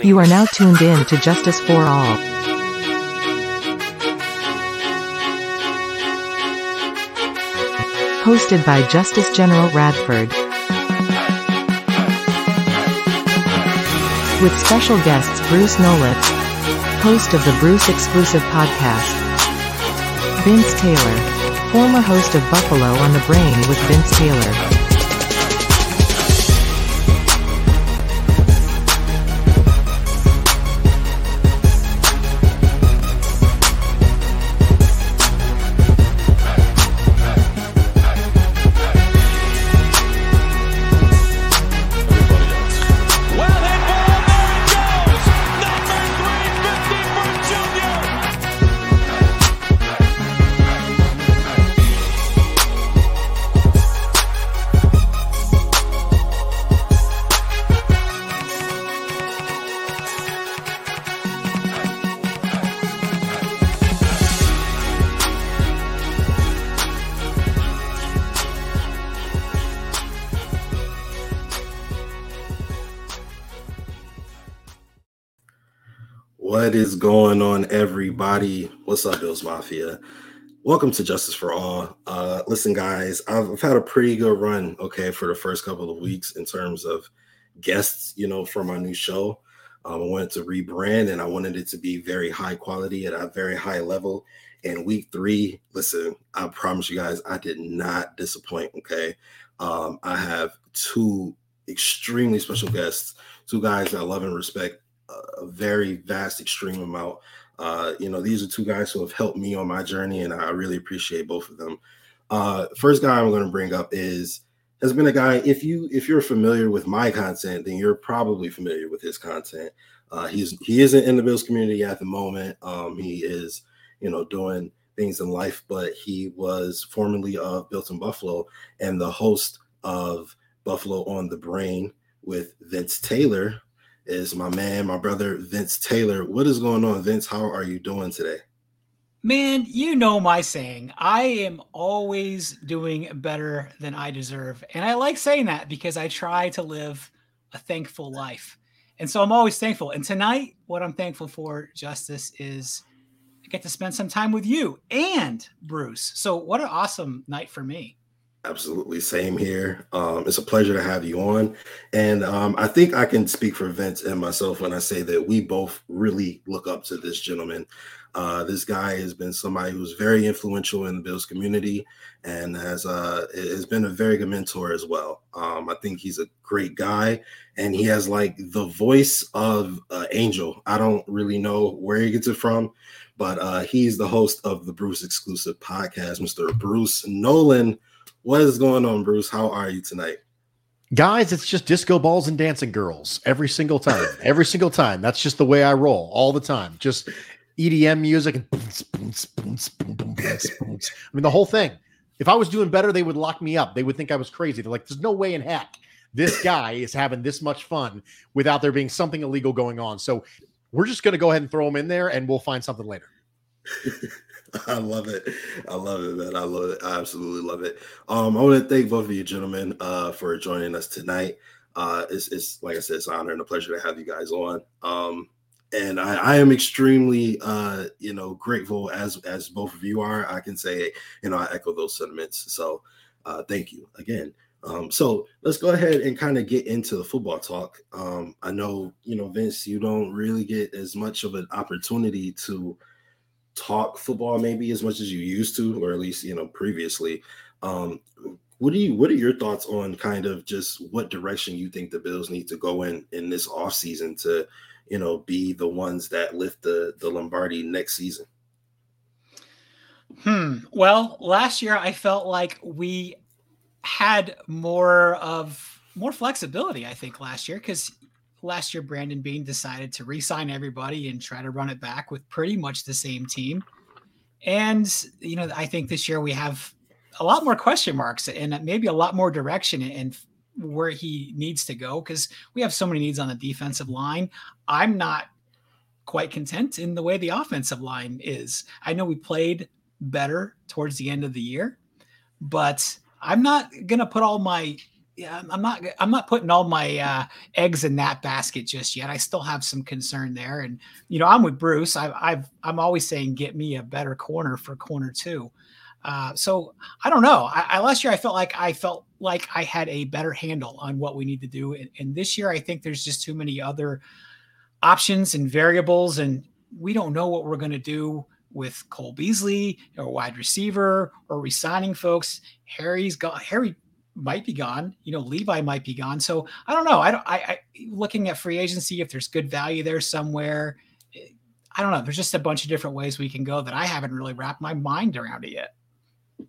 You are now tuned in to Justice for All. Hosted by Justice General Radford. With special guests Bruce Nolitz, host of the Bruce Exclusive Podcast. Vince Taylor, former host of Buffalo on the Brain with Vince Taylor. Everybody? What's up, Bills Mafia? Welcome to Justice for All. Uh, listen, guys, I've, I've had a pretty good run, okay, for the first couple of weeks in terms of guests, you know, for my new show. Um, I wanted to rebrand and I wanted it to be very high quality at a very high level. And week three, listen, I promise you guys, I did not disappoint, okay? Um, I have two extremely special guests, two guys that I love and respect a very vast, extreme amount. Uh, you know, these are two guys who have helped me on my journey, and I really appreciate both of them. Uh, first guy I'm going to bring up is has been a guy. If you if you're familiar with my content, then you're probably familiar with his content. Uh, he's he isn't in the Bills community at the moment. Um, he is, you know, doing things in life, but he was formerly of Built in Buffalo and the host of Buffalo on the Brain with Vince Taylor, is my man, my brother Vince Taylor. What is going on, Vince? How are you doing today? Man, you know my saying. I am always doing better than I deserve. And I like saying that because I try to live a thankful life. And so I'm always thankful. And tonight, what I'm thankful for, Justice, is I get to spend some time with you and Bruce. So what an awesome night for me. Absolutely, same here. Um, it's a pleasure to have you on, and um, I think I can speak for Vince and myself when I say that we both really look up to this gentleman. Uh, this guy has been somebody who's very influential in the Bills community, and has uh, has been a very good mentor as well. Um, I think he's a great guy, and he has like the voice of uh, Angel. I don't really know where he gets it from, but uh, he's the host of the Bruce exclusive podcast, Mr. Bruce Nolan. What is going on, Bruce? How are you tonight? Guys, it's just disco balls and dancing girls every single time. every single time. That's just the way I roll all the time. Just EDM music and boom, boom. I mean, the whole thing. If I was doing better, they would lock me up. They would think I was crazy. They're like, there's no way in heck this guy is having this much fun without there being something illegal going on. So we're just going to go ahead and throw him in there and we'll find something later. I love it. I love it, man. I love it. I absolutely love it. Um, I want to thank both of you gentlemen uh for joining us tonight. Uh it's, it's like I said, it's an honor and a pleasure to have you guys on. Um and I, I am extremely uh you know grateful as as both of you are. I can say, you know, I echo those sentiments. So uh thank you again. Um, so let's go ahead and kind of get into the football talk. Um, I know, you know, Vince, you don't really get as much of an opportunity to talk football maybe as much as you used to, or at least you know previously. Um, what do you what are your thoughts on kind of just what direction you think the Bills need to go in in this offseason to you know be the ones that lift the the Lombardi next season? Hmm. Well, last year I felt like we had more of more flexibility, I think, last year, because last year Brandon Beane decided to re-sign everybody and try to run it back with pretty much the same team. And you know, I think this year we have a lot more question marks and maybe a lot more direction and where he needs to go because we have so many needs on the defensive line. I'm not quite content in the way the offensive line is. I know we played better towards the end of the year, but I'm not going to put all my yeah, I'm not I'm not putting all my uh, eggs in that basket just yet. I still have some concern there, and you know I'm with Bruce. I, I've I'm always saying get me a better corner for corner two. Uh, so I don't know. I, I, last year I felt like I felt like I had a better handle on what we need to do, and, and this year I think there's just too many other options and variables, and we don't know what we're going to do with Cole Beasley or wide receiver or resigning folks. Harry's got Harry might be gone. You know, Levi might be gone. So I don't know. I don't. I, I looking at free agency if there's good value there somewhere. Eh, I don't know. There's just a bunch of different ways we can go that I haven't really wrapped my mind around it yet.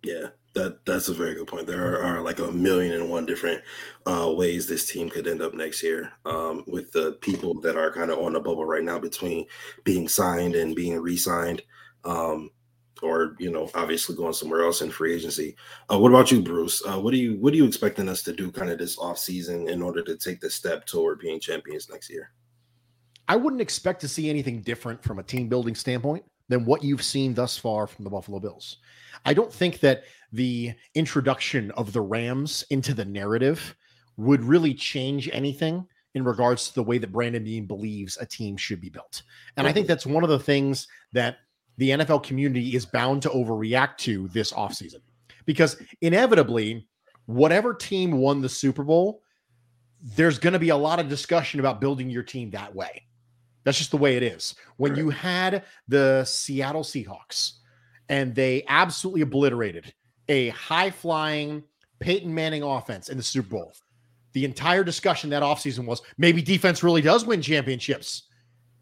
Yeah, that that's a very good point. There are, are like a million and one different uh, ways this team could end up next year. Um, with the people that are kind of on the bubble right now between being signed and being re-signed. Um, or you know, obviously going somewhere else in free agency. Uh, what about you, Bruce? Uh, what are you what are you expecting us to do kind of this off season in order to take the step toward being champions next year? I wouldn't expect to see anything different from a team building standpoint than what you've seen thus far from the Buffalo Bills. I don't think that the introduction of the Rams into the narrative would really change anything in regards to the way that Brandon Beane believes a team should be built. And I think that's one of the things that the NFL community is bound to overreact to this offseason because inevitably, whatever team won the Super Bowl, there's going to be a lot of discussion about building your team that way. That's just the way it is. When you had the Seattle Seahawks and they absolutely obliterated a high flying Peyton Manning offense in the Super Bowl, the entire discussion that offseason was maybe defense really does win championships.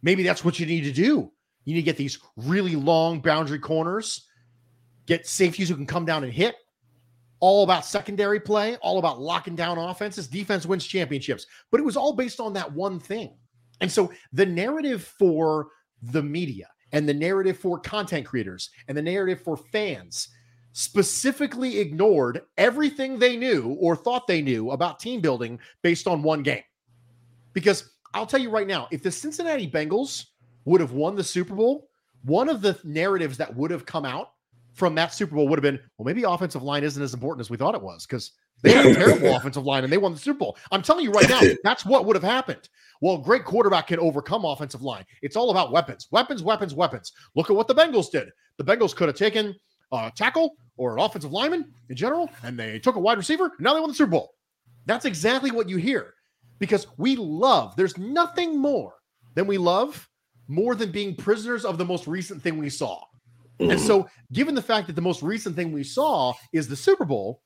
Maybe that's what you need to do. You need to get these really long boundary corners, get safeties who can come down and hit. All about secondary play, all about locking down offenses. Defense wins championships. But it was all based on that one thing. And so the narrative for the media and the narrative for content creators and the narrative for fans specifically ignored everything they knew or thought they knew about team building based on one game. Because I'll tell you right now, if the Cincinnati Bengals would have won the Super Bowl, one of the narratives that would have come out from that Super Bowl would have been, well, maybe offensive line isn't as important as we thought it was because they had a terrible offensive line and they won the Super Bowl. I'm telling you right now, that's what would have happened. Well, great quarterback can overcome offensive line. It's all about weapons, weapons, weapons, weapons. Look at what the Bengals did. The Bengals could have taken a tackle or an offensive lineman in general, and they took a wide receiver, and now they won the Super Bowl. That's exactly what you hear because we love, there's nothing more than we love more than being prisoners of the most recent thing we saw. Mm-hmm. And so, given the fact that the most recent thing we saw is the Super Bowl,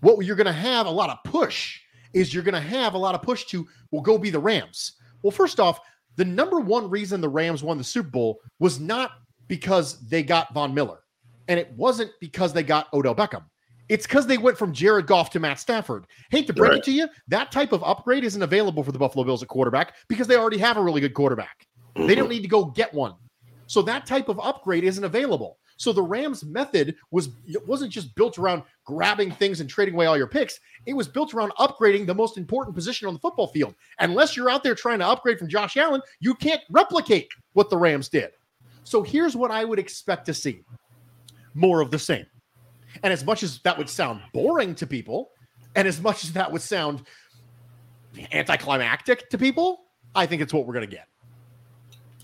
what you're going to have a lot of push is you're going to have a lot of push to, well, go be the Rams. Well, first off, the number one reason the Rams won the Super Bowl was not because they got Von Miller, and it wasn't because they got Odell Beckham. It's because they went from Jared Goff to Matt Stafford. Hate to break right. it to you, that type of upgrade isn't available for the Buffalo Bills at quarterback because they already have a really good quarterback. Mm-hmm. They don't need to go get one. So that type of upgrade isn't available. So the Rams method was it wasn't just built around grabbing things and trading away all your picks. It was built around upgrading the most important position on the football field. Unless you're out there trying to upgrade from Josh Allen, you can't replicate what the Rams did. So here's what I would expect to see. More of the same. And as much as that would sound boring to people, and as much as that would sound anticlimactic to people, I think it's what we're going to get.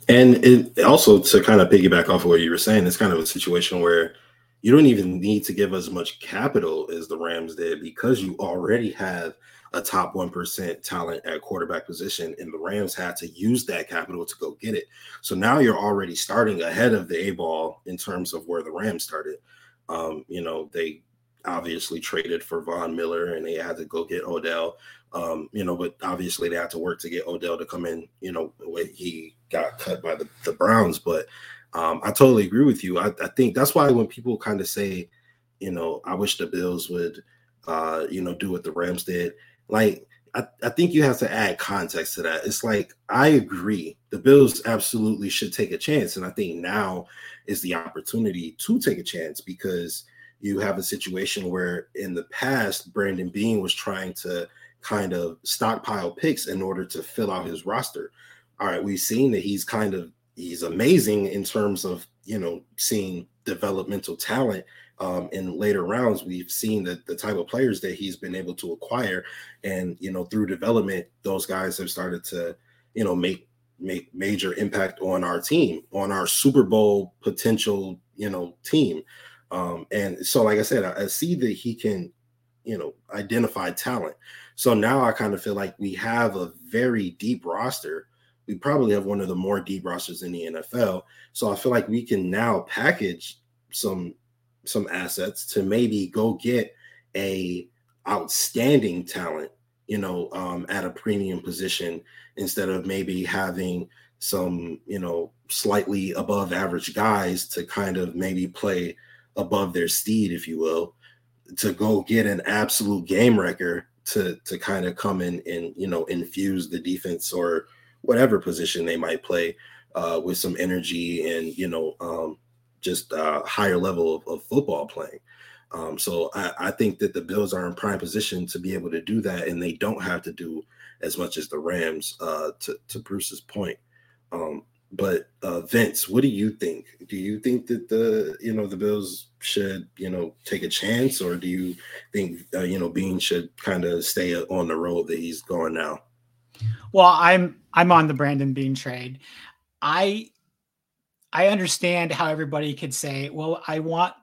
And it also to kind of piggyback off of what you were saying, it's kind of a situation where you don't even need to give as much capital as the Rams did because you already have a top 1% talent at quarterback position and the Rams had to use that capital to go get it. So now you're already starting ahead of the A ball in terms of where the Rams started. Um, you know, they obviously traded for Von Miller and they had to go get Odell. Um, you know, but obviously they had to work to get Odell to come in, you know, when he got cut by the, the Browns. But um, I totally agree with you. I, I think that's why when people kind of say, you know, I wish the Bills would, uh, you know, do what the Rams did. Like, I, I think you have to add context to that. It's like, I agree. The Bills absolutely should take a chance. And I think now is the opportunity to take a chance because you have a situation where in the past, Brandon Beane was trying to kind of stockpile picks in order to fill out his roster. All right, we've seen that he's kind of he's amazing in terms of you know seeing developmental talent um, in later rounds, we've seen that the type of players that he's been able to acquire, and you know, through development, those guys have started to, you know, make make major impact on our team, on our Super Bowl potential, you know, team. Um, and so, like I said, I, I see that he can, you know, identify talent. So now I kind of feel like we have a very deep roster. We probably have one of the more deep rosters in the NFL. So I feel like we can now package some some assets to maybe go get a outstanding talent, you know, um, at a premium position instead of maybe having some, you know, slightly above average guys to kind of maybe play above their steed, if you will, to go get an absolute game wrecker to to kind of come in and you know infuse the defense or whatever position they might play uh, with some energy and you know um, just a higher level of, of football playing. Um, so I, I, think that the Bills are in prime position to be able to do that, and they don't have to do as much as the Rams. Uh, to to Bruce's point, um, but uh, Vince, what do you think? Do you think that the you know the Bills should you know take a chance, or do you think uh, you know Beane should kind of stay on the road that he's going now? Well, I'm I'm on the Brandon Beane trade. I I understand how everybody could say, well, I want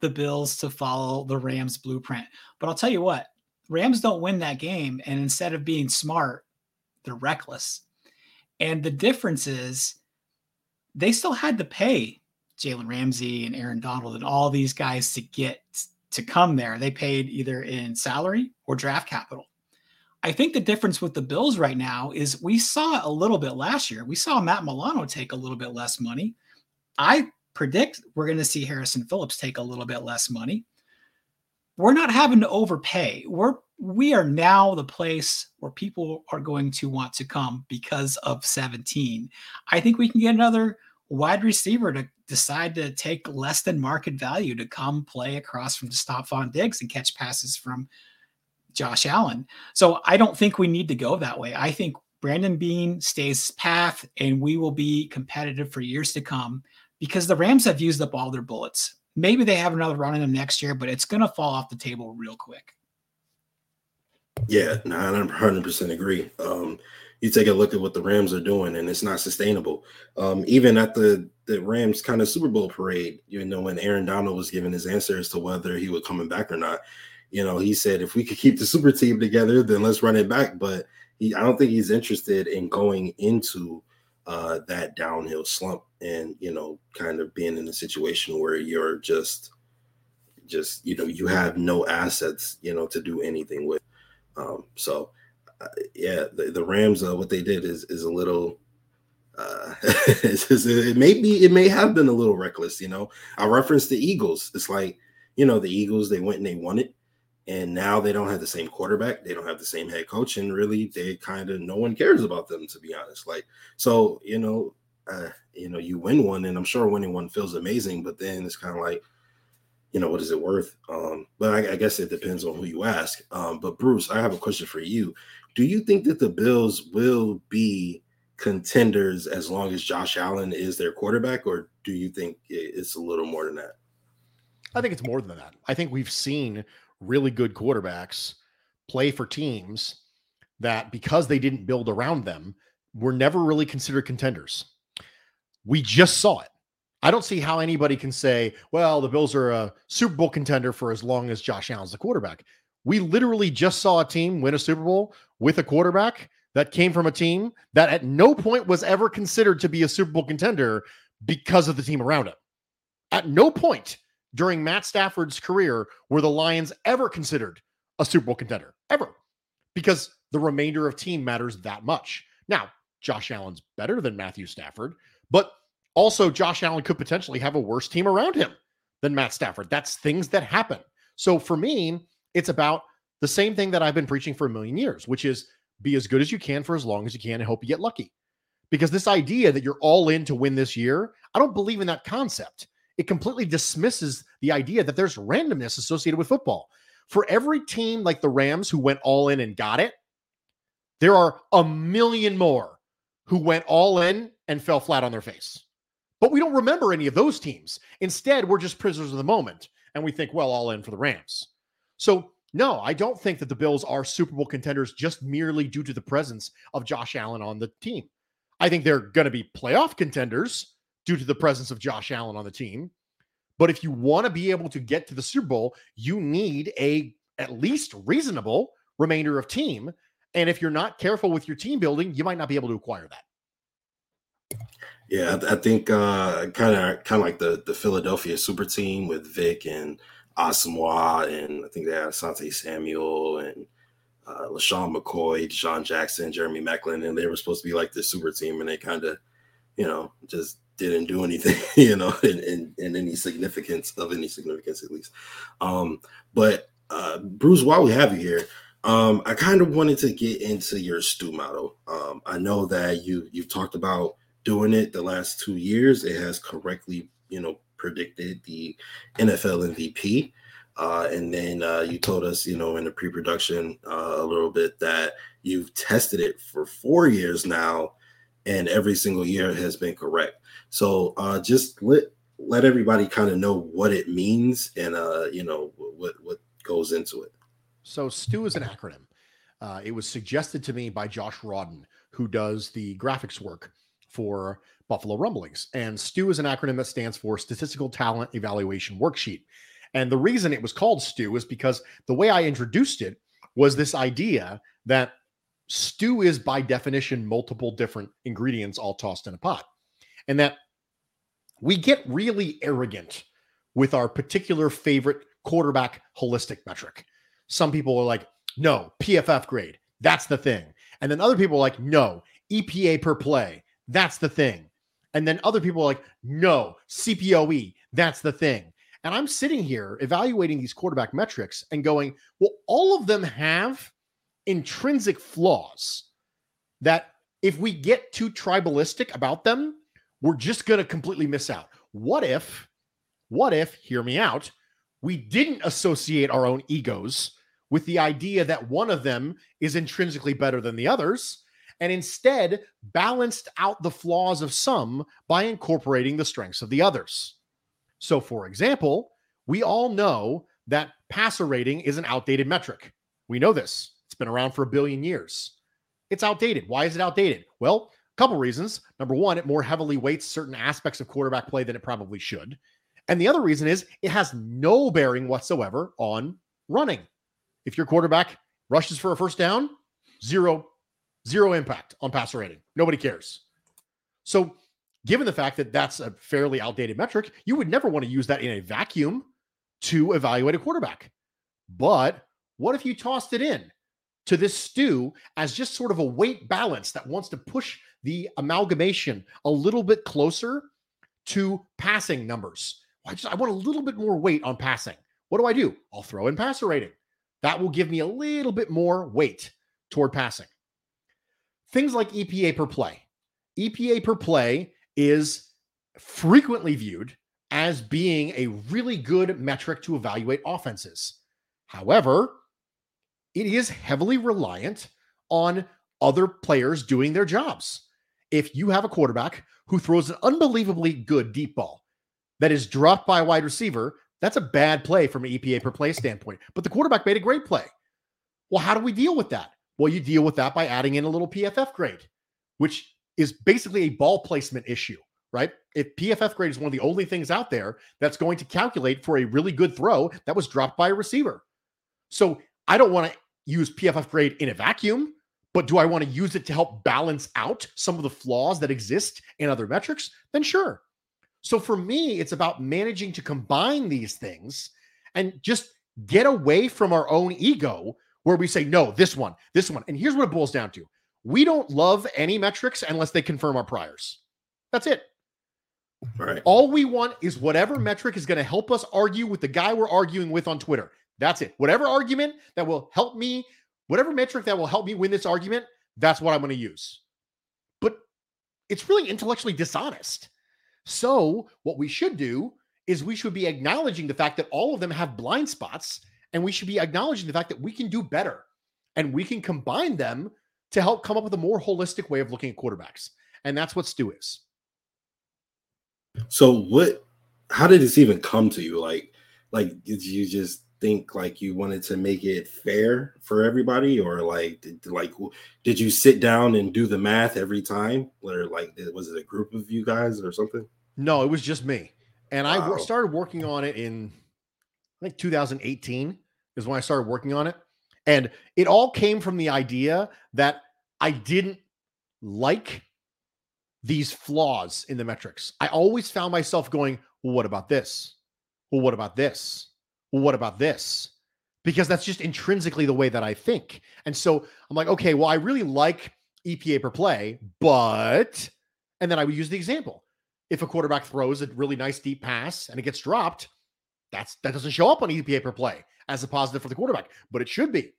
the Bills to follow the Rams blueprint. But I'll tell you what, Rams don't win that game. And instead of being smart, they're reckless. And the difference is they still had to pay Jalen Ramsey and Aaron Donald and all these guys to get to come there. They paid either in salary or draft capital. I think the difference with the Bills right now is we saw a little bit last year. We saw Matt Milano take a little bit less money. I predict we're going to see Harrison Phillips take a little bit less money. We're not having to overpay. We're we are now the place where people are going to want to come because of 17. I think we can get another wide receiver to decide to take less than market value to come play across from Stefon Diggs and catch passes from Josh Allen. So I don't think we need to go that way. I think Brandon Beane stays path and we will be competitive for years to come because the Rams have used up all their bullets. Maybe they have another run in them next year, but it's going to fall off the table real quick. Yeah, no, I 100% agree. Um, you take a look at what the Rams are doing, and it's not sustainable. Um, even at the the Rams kind of Super Bowl parade, you know, when Aaron Donald was giving his answer as to whether he would coming back or not, you know, he said if we could keep the super team together, then let's run it back. But he, I don't think he's interested in going into uh, that downhill slump and you know kind of being in a situation where you're just just you know you have no assets you know to do anything with. Um so uh, yeah the, the rams uh, what they did is is a little uh it may be it may have been a little reckless you know. I referenced the eagles. It's like you know the eagles they went and they won it and now they don't have the same quarterback they don't have the same head coach and really they kind of no one cares about them to be honest. Like so you know uh, you know you win one and i'm sure winning one feels amazing but then it's kind of like you know what is it worth? Um but I, I, guess it depends on who you ask. Um but bruce i have a question for you. Do you think that the bills will be contenders as long as josh allen is their quarterback or do you think it's a little more than that? I think it's more than that. I think we've seen really good quarterbacks play for teams that because they didn't build around them were never really considered contenders. We just saw it. I don't see how anybody can say, well, the Bills are a Super Bowl contender for as long as Josh Allen's the quarterback. We literally just saw a team win a Super Bowl with a quarterback that came from a team that at no point was ever considered to be a Super Bowl contender because of the team around it. At no point during Matt Stafford's career were the Lions ever considered a Super Bowl contender, ever, because the remainder of team matters that much. Now, Josh Allen's better than Matthew Stafford, but also Josh Allen could potentially have a worse team around him than Matt Stafford. That's things that happen. So for me, it's about the same thing that I've been preaching for a million years, which is be as good as you can for as long as you can and hope you get lucky. Because this idea that you're all in to win this year, I don't believe in that concept it completely dismisses the idea that there's randomness associated with football. For every team like the Rams who went all in and got it, there are a million more who went all in and fell flat on their face. But we don't remember any of those teams. Instead, we're just prisoners of the moment. and we think, well, all in for the Rams. So, no, I don't think that the Bills are Super Bowl contenders just merely due to the presence of Josh Allen on the team. I think they're going to be playoff contenders due to the presence of Josh Allen on the team. But if you want to be able to get to the Super Bowl, you need a at least reasonable remainder of team. And if you're not careful with your team building, you might not be able to acquire that. Yeah, I, think kind of kind of like the the Philadelphia super team with Vick and Asomugha, and I think they had Asante Samuel and uh, LeSean McCoy, DeSean Jackson, Jeremy Maclin, and they were supposed to be like the super team, and they kind of, you know, just didn't do anything, you know, in, in, in, any significance of any significance at least. Um, but uh, Bruce, while we have you here, um, I kind of wanted to get into your stew model. Um, I know that you you've talked about doing it the last two years. It has correctly, you know, predicted the NFL MVP. Uh, and then uh, you told us, you know, in the pre-production uh, a little bit that you've tested it for four years now, and every single year has been correct. So uh, just let let everybody kind of know what it means and uh, you know what what goes into it. So STEW is an acronym. Uh, it was suggested to me by Josh Rawdon, who does the graphics work for Buffalo Rumblings. And STEW is an acronym that stands for Statistical Talent Evaluation Worksheet. And the reason it was called stew is because the way I introduced it was this idea that stew is by definition multiple different ingredients all tossed in a pot. And that we get really arrogant with our particular favorite quarterback holistic metric. Some people are like, no, PFF grade, that's the thing. And then other people are like, no, EPA per play, that's the thing. And then other people are like, no, CPOE, that's the thing. And I'm sitting here evaluating these quarterback metrics and going, well, all of them have intrinsic flaws that if we get too tribalistic about them, we're just going to completely miss out. What if, what if, hear me out, we didn't associate our own egos with the idea that one of them is intrinsically better than the others, and instead balanced out the flaws of some by incorporating the strengths of the others. So, for example, we all know that passer rating is an outdated metric. We know this. It's been around for a billion years. It's outdated. Why is it outdated? Well, couple reasons. Number one, it more heavily weights certain aspects of quarterback play than it probably should. And the other reason is it has no bearing whatsoever on running. If your quarterback rushes for a first down, zero, zero impact on passer rating. Nobody cares. So given the fact that that's a fairly outdated metric, you would never want to use that in a vacuum to evaluate a quarterback. But what if you tossed it in to this stew as just sort of a weight balance that wants to push the amalgamation a little bit closer to passing numbers? I just I want a little bit more weight on passing. What do I do? I'll throw in passer rating. That will give me a little bit more weight toward passing. Things like EPA per play. EPA per play is frequently viewed as being a really good metric to evaluate offenses. However, it is heavily reliant on other players doing their jobs. If you have a quarterback who throws an unbelievably good deep ball that is dropped by a wide receiver, that's a bad play from an EPA per play standpoint. But the quarterback made a great play. Well, how do we deal with that? Well, you deal with that by adding in a little PFF grade, which is basically a ball placement issue, right? If PFF grade is one of the only things out there that's going to calculate for a really good throw that was dropped by a receiver. So I don't want to use PFF grade in a vacuum, but do I want to use it to help balance out some of the flaws that exist in other metrics? Then sure. So for me, it's about managing to combine these things and just get away from our own ego where we say, no, this one, this one. And here's what it boils down to we don't love any metrics unless they confirm our priors. That's it. Right. All we want is whatever metric is going to help us argue with the guy we're arguing with on Twitter. That's it. Whatever argument that will help me, whatever metric that will help me win this argument, that's what I'm going to use. But it's really intellectually dishonest. So, what we should do is we should be acknowledging the fact that all of them have blind spots, and we should be acknowledging the fact that we can do better and we can combine them to help come up with a more holistic way of looking at quarterbacks. And that's what Stew is. So what how did this even come to you? Like Like, did you just think like you wanted to make it fair for everybody, or like, did, like, did you sit down and do the math every time, or like, was it a group of you guys or something? No, it was just me, and I Wow. wo- started working on it in I think 2018 is when I started working on it, and it all came from the idea that I didn't like these flaws in the metrics. I always found myself going, well, what about this? Well, what about this? Well, what about this? Because that's just intrinsically the way that I think. And so I'm like, okay, well, I really like EPA per play, but, and then I would use the example. If a quarterback throws a really nice deep pass and it gets dropped, that's that doesn't show up on EPA per play as a positive for the quarterback, but it should be.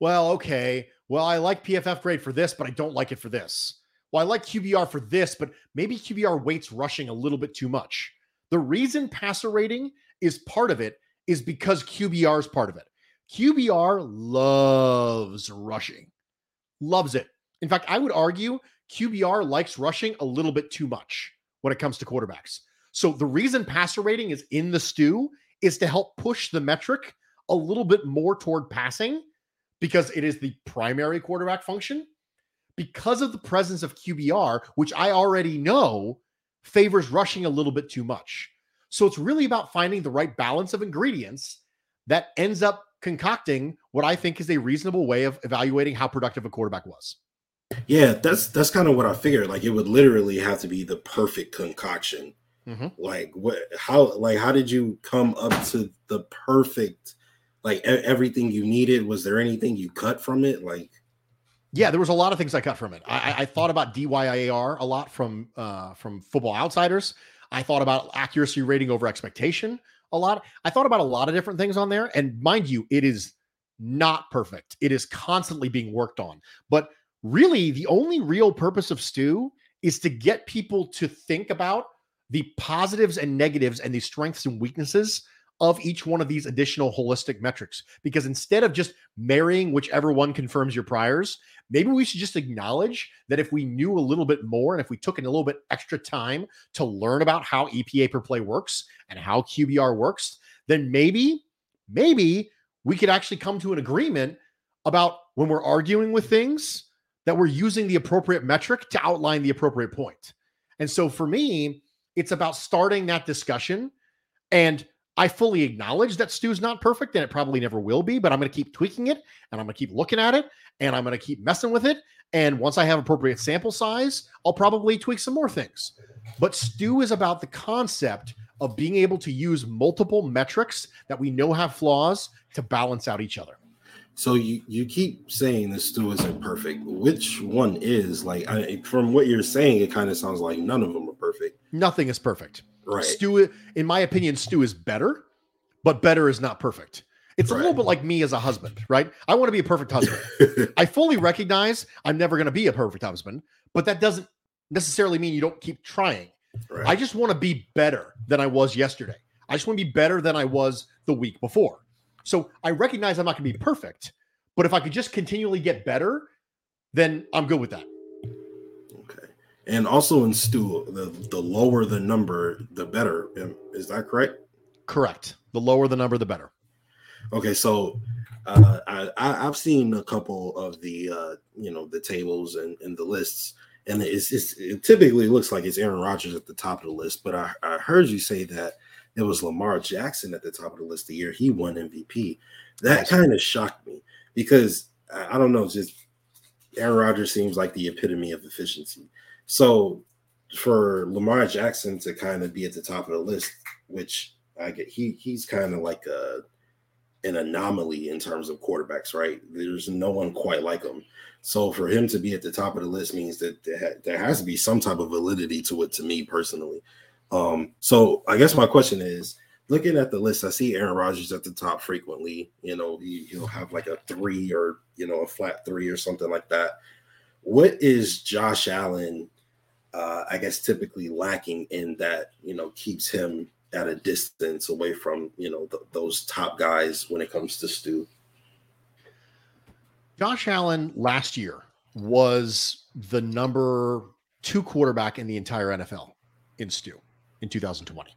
Well, okay. Well, I like PFF grade for this, but I don't like it for this. Well, I like QBR for this, but maybe QBR weights rushing a little bit too much. The reason passer rating is part of it is because QBR is part of it. QBR loves rushing, loves it. In fact, I would argue QBR likes rushing a little bit too much when it comes to quarterbacks. So the reason passer rating is in the stew is to help push the metric a little bit more toward passing because it is the primary quarterback function. Because of the presence of QBR, which I already know favors rushing a little bit too much. So it's really about finding the right balance of ingredients that ends up concocting what I think is a reasonable way of evaluating how productive a quarterback was. Yeah, that's that's kind of what I figured. Like, it would literally have to be the perfect concoction. Mhm. Like, what? How? Like, how did you come up to the perfect? Like, everything you needed. Was there anything you cut from it? Like, Yeah, there was a lot of things I cut from it. I, I- I thought about DYAR a lot from uh, from Football Outsiders. I thought about accuracy rating over expectation a lot. I thought about a lot of different things on there. And mind you, it is not perfect. It is constantly being worked on. But really, the only real purpose of STEW is to get people to think about the positives and negatives and the strengths and weaknesses of each one of these additional holistic metrics. Because instead of just marrying whichever one confirms your priors, maybe we should just acknowledge that if we knew a little bit more and if we took in a little bit extra time to learn about how EPA per play works and how QBR works, then maybe, maybe we could actually come to an agreement about when we're arguing with things that we're using the appropriate metric to outline the appropriate point. And so for me, it's about starting that discussion. And I fully acknowledge that STEW's not perfect and it probably never will be, but I'm going to keep tweaking it and I'm going to keep looking at it and I'm going to keep messing with it. And once I have appropriate sample size, I'll probably tweak some more things. But STEW is about the concept of being able to use multiple metrics that we know have flaws to balance out each other. so you you keep saying this stew isn't perfect. Which one is? Like, I, from what you're saying, it kind of sounds like none of them are perfect. Nothing is perfect. Right. STEW, in my opinion, STEW is better, but better is not perfect. It's a little bit like me as a husband, right? I want to be a perfect husband. I fully recognize I'm never going to be a perfect husband, but that doesn't necessarily mean you don't keep trying. right. I just want to be better than I was yesterday. I just want to be better than I was the week before. So I recognize I'm not going to be perfect, but if I could just continually get better, then I'm good with that. And also in STEW, the, the lower the number, the better. Is that correct? Correct. The lower the number, the better. Okay, so uh, I, I I've seen a couple of the uh, you know the tables and, and the lists, and it's, it's it typically looks like it's Aaron Rodgers at the top of the list. But I, I heard you say that it was Lamar Jackson at the top of the list the year he won MVP. That kind of shocked me because I, I don't know, just Aaron Rodgers seems like the epitome of efficiency. So for Lamar Jackson to kind of be at the top of the list, which I get, he he's kind of like a an anomaly in terms of quarterbacks, right? There's no one quite like him. So for him to be at the top of the list means that there, ha- there has to be some type of validity to it to me personally. Um, so I guess my question is looking at the list, I see Aaron Rodgers at the top frequently. You know, he, he'll have like a three or, you know, a flat three or something like that. What is Josh Allen, uh, I guess, typically lacking in that, you know, keeps him at a distance away from you know th- those top guys when it comes to STEW. Josh Allen last year was the number two quarterback in the entire NFL in STEW in 2020.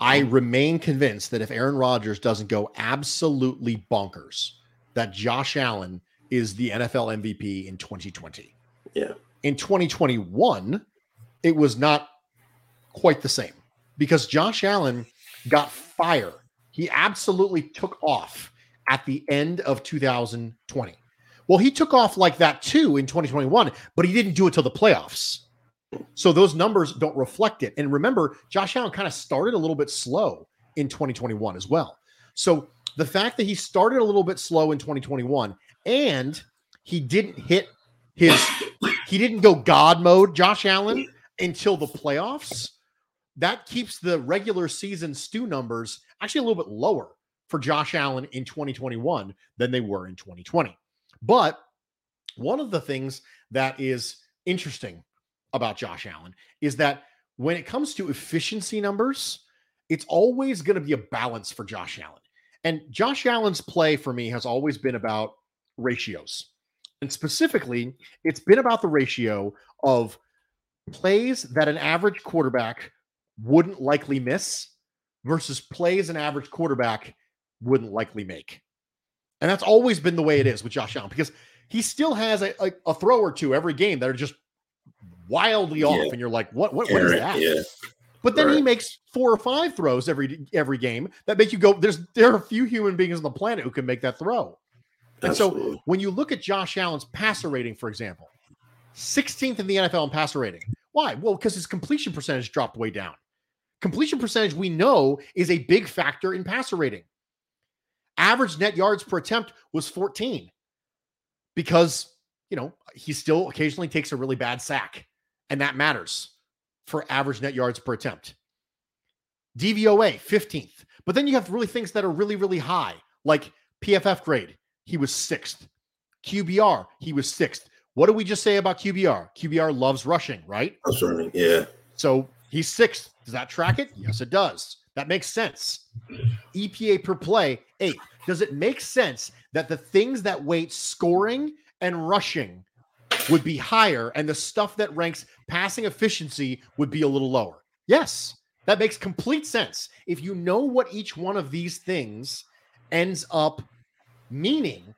I remain convinced that if Aaron Rodgers doesn't go absolutely bonkers, that Josh Allen is the NFL MVP in 2020. Yeah. In 2021, it was not quite the same because Josh Allen got fire. He absolutely took off at the end of 2020. Well, he took off like that too in 2021, but he didn't do it till the playoffs. So those numbers don't reflect it. And remember, Josh Allen kind of started a little bit slow in 2021 as well. So the fact that he started a little bit slow in 2021 and he didn't hit his he didn't go god mode Josh Allen until the playoffs that keeps the regular season stew numbers actually a little bit lower for Josh Allen in 2021 than they were in 2020. But one of the things that is interesting about Josh Allen is that when it comes to efficiency numbers, it's always going to be a balance for Josh Allen. And Josh Allen's play for me has always been about ratios. And specifically, it's been about the ratio of plays that an average quarterback wouldn't likely miss versus plays an average quarterback wouldn't likely make. And that's always been the way it is with Josh Allen because he still has a, a, a throw or two every game that are just wildly off. Yeah. And you're like, what, what, what is that? Yeah. But then he makes four or five throws every every game that make you go. There's there are a few human beings on the planet who can make that throw. And so when you look at Josh Allen's passer rating, for example, 16th in the NFL in passer rating. Why? Well, because his completion percentage dropped way down. Completion percentage we know is a big factor in passer rating. Average net yards per attempt was 14 because, you know, he still occasionally takes a really bad sack, and that matters for average net yards per attempt. DVOA, 15th. But then you have really things that are really, really high, like PFF grade. He was sixth. QBR, he was sixth. What did we just say about QBR? QBR loves rushing, right? Running. Yeah. So he's sixth. Does that track it? Yes, it does. That makes sense. EPA per play, eight. Does it make sense that the things that weight scoring and rushing would be higher and the stuff that ranks passing efficiency would be a little lower? Yes, that makes complete sense. If you know what each one of these things ends up meaning,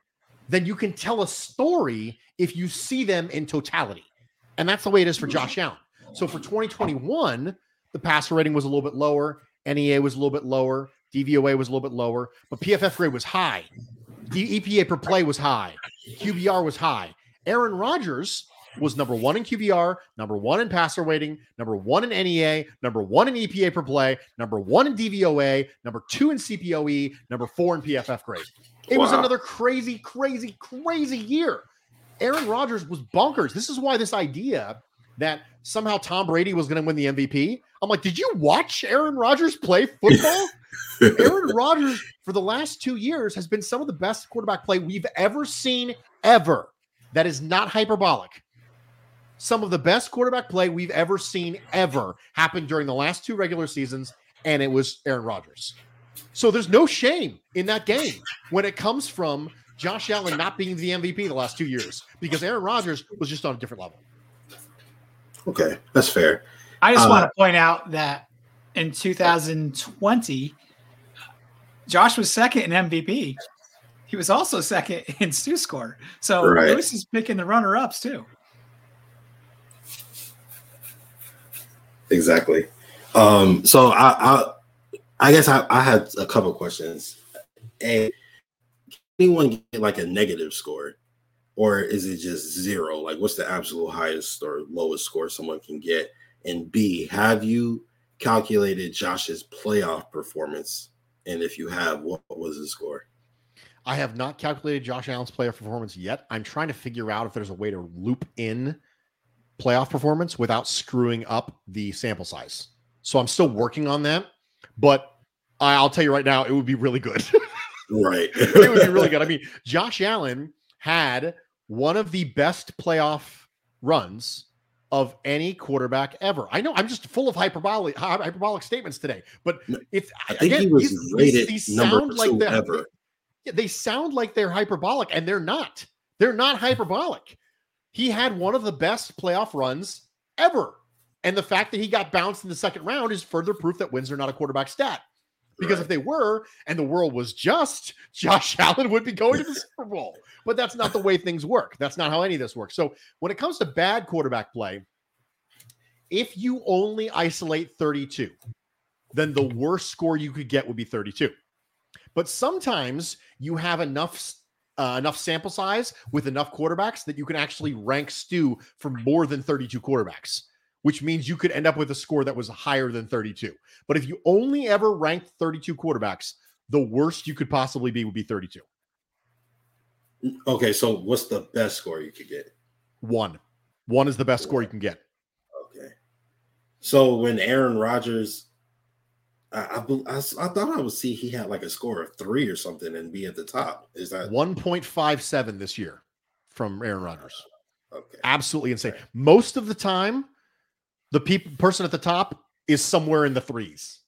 then you can tell a story if you see them in totality. And that's the way it is for mm-hmm. Josh Allen. So for 2021, the passer rating was a little bit lower, ANY/A was a little bit lower, DVOA was a little bit lower, but PFF grade was high. The EPA per play was high. QBR was high. Aaron Rodgers was number one in QBR, number one in passer rating, number one in ANY/A, number one in EPA per play, number one in DVOA, number two in CPOE, number four in PFF grade. It was another crazy, crazy, crazy year. Aaron Rodgers was bonkers. This is why this idea that somehow Tom Brady was going to win the MVP. I'm like, did you watch Aaron Rodgers play football? Aaron Rodgers for the last two years has been some of the best quarterback play we've ever seen, ever. That is not hyperbolic. Some of the best quarterback play we've ever seen, ever, happened during the last two regular seasons, and it was Aaron Rodgers. So there's no shame in that game when it comes from Josh Allen not being the MVP the last two years because Aaron Rodgers was just on a different level. Okay. That's fair. I just Uh, want to point out that in 2020, Josh was second in MVP. He was also second in STEW score. So Right. Bruce is picking the runner ups too. Exactly. Um, so I, I, I guess I, I had a couple questions. A, can anyone get like a negative score, or is it just zero? Like, what's the absolute highest or lowest score someone can get? And B, have you calculated Josh's playoff performance? And if you have, what, what was the score? I have not calculated Josh Allen's playoff performance yet. I'm trying to figure out if there's a way to loop in playoff performance without screwing up the sample size. So I'm still working on that, but I'll tell you right now, it would be really good. Right. it would be really good. I mean, Josh Allen had one of the best playoff runs of any quarterback ever. I know I'm just full of hyperbolic hyperbolic statements today, but it's I think again, he was these- these- rated these number sound like ever. they sound like they're hyperbolic, and they're not. They're not hyperbolic. He had one of the best playoff runs ever. And the fact that he got bounced in the second round is further proof that wins are not a quarterback stat. Because Right. if they were and the world was just, Josh Allen would be going to the Super Bowl. But that's not the way things work. That's not how any of this works. So when it comes to bad quarterback play, if you only isolate 32, then the worst score you could get would be 32. But sometimes you have enough uh, enough sample size with enough quarterbacks that you can actually rank STEW for more than 32 quarterbacks, which means you could end up with a score that was higher than 32. But if you only ever ranked 32 quarterbacks, the worst you could possibly be would be 32. Okay, so what's the best score you could get? One. One is the best score you can get. Okay. So when Aaron Rodgers, I, I, I thought I would see he had like a score of three or something and be at the top. Is that 1.57 this year from Aaron Rodgers. Uh, okay? Absolutely insane. Most of the time, the peop- person at the top is somewhere in the threes.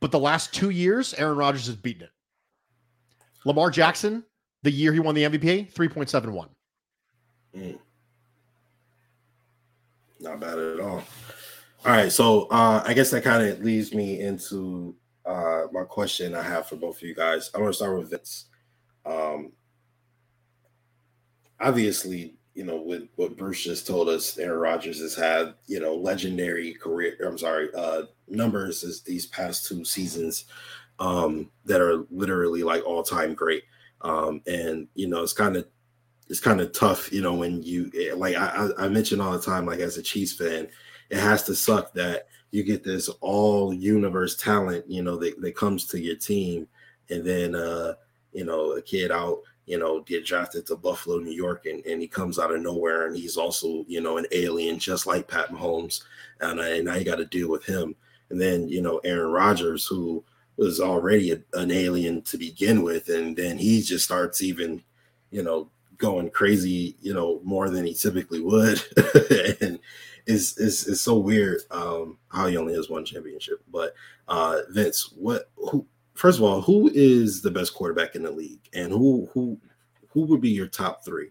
But the last two years, Aaron Rodgers has beaten it. Lamar Jackson, the year he won the MVP, 3.71. Mm. Not bad at all. All right, so uh, I guess that kind of leads me into uh, my question I have for both of you guys. I want to start with Vince. Um, obviously, you know, with what Bruce just told us, Aaron Rodgers has had, you know, legendary career. I'm sorry, uh, numbers as these past two seasons um, that are literally like all time great. Um, and you know, it's kind of it's kind of tough, you know, when you eh, like I, I I mention all the time, like as a Chiefs fan, it has to suck that you get this all universe talent, you know, that, that comes to your team, and then uh, you know, a kid out, you know, get drafted to Buffalo, New York, and, and he comes out of nowhere and he's also, you know, an alien just like Pat Mahomes. And, uh, and now you got to deal with him. And then, you know, Aaron Rodgers, who was already a, an alien to begin with, and then he just starts even, you know, going crazy, you know, more than he typically would. and it's, it's it's so weird um how he only has one championship. But uh Vince, what who first of all, who is the best quarterback in the league? And who who who would be your top three?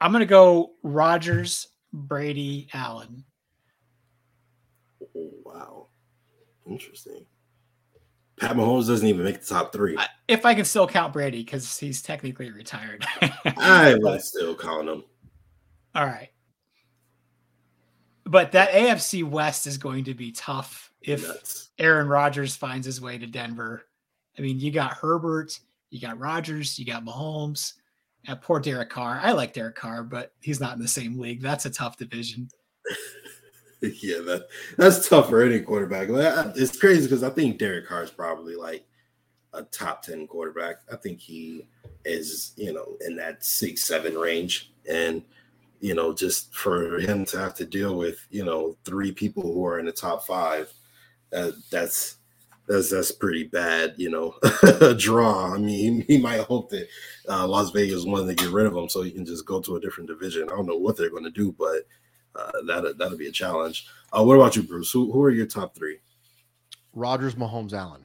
I'm gonna go Rodgers, Brady, Allen. Oh, wow. Interesting. Pat Mahomes doesn't even make the top three. I- If I can still count Brady, because he's technically retired. I would still count him. All right. But that AFC West is going to be tough if Nuts. Aaron Rodgers finds his way to Denver. I mean, you got Herbert, you got Rodgers, you got Mahomes, and poor Derek Carr. I like Derek Carr, but he's not in the same league. That's a tough division. yeah, that that's tough for any quarterback. It's crazy because I think Derek Carr is probably like a top 10 quarterback. I think he is, you know, in that six, seven range. And, you know, just for him to have to deal with, you know, three people who are in the top five, uh, that's that's that's pretty bad, you know, a draw. I mean, he, he might hope that uh, Las Vegas wanted to get rid of him so he can just go to a different division. I don't know what they're going to do, but uh, that that'll be a challenge. Uh, what about you, Bruce? Who who are your top three? Rodgers, Mahomes, Allen.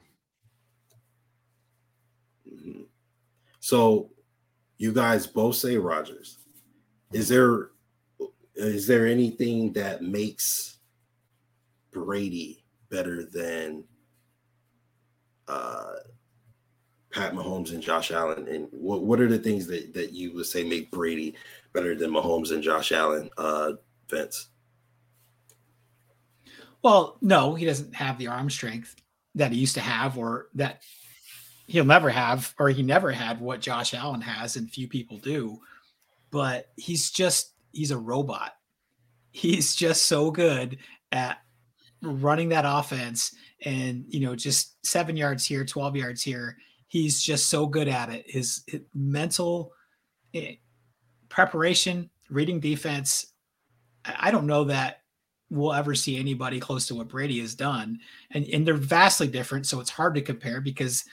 Mhm. So you guys both say Rodgers. Is there is there anything that makes Brady better than uh Pat Mahomes and Josh Allen? And what what are the things that, that you would say make Brady better than Mahomes and Josh Allen, uh Vince? Well, no, he doesn't have the arm strength that he used to have, or that he'll never have, or he never had what Josh Allen has, and few people do. But he's just, he's a robot. He's just so good at running that offense and, you know, just seven yards here, 12 yards here. He's just so good at it. His, his mental eh, preparation, reading defense. I I don't know that we'll ever see anybody close to what Brady has done. And, and they're vastly different. So it's hard to compare because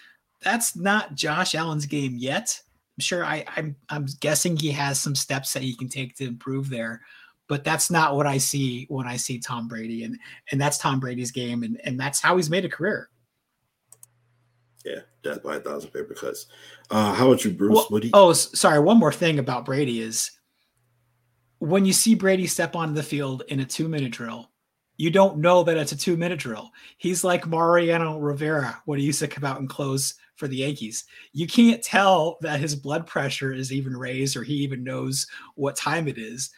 that's not Josh Allen's game yet. I'm sure I, I'm I'm guessing he has some steps that he can take to improve there. But that's not what I see when I see Tom Brady. And and that's Tom Brady's game. And, and that's how he's made a career. Yeah, death by a thousand paper cuts. Uh how about you, Bruce? Well, what do you oh, sorry. One more thing about Brady is when you see Brady step onto the field in a two minute drill, you don't know that it's a two minute drill. He's like Mariano Rivera when he used to come out and close for the Yankees. You can't tell that his blood pressure is even raised or he even knows what time it is.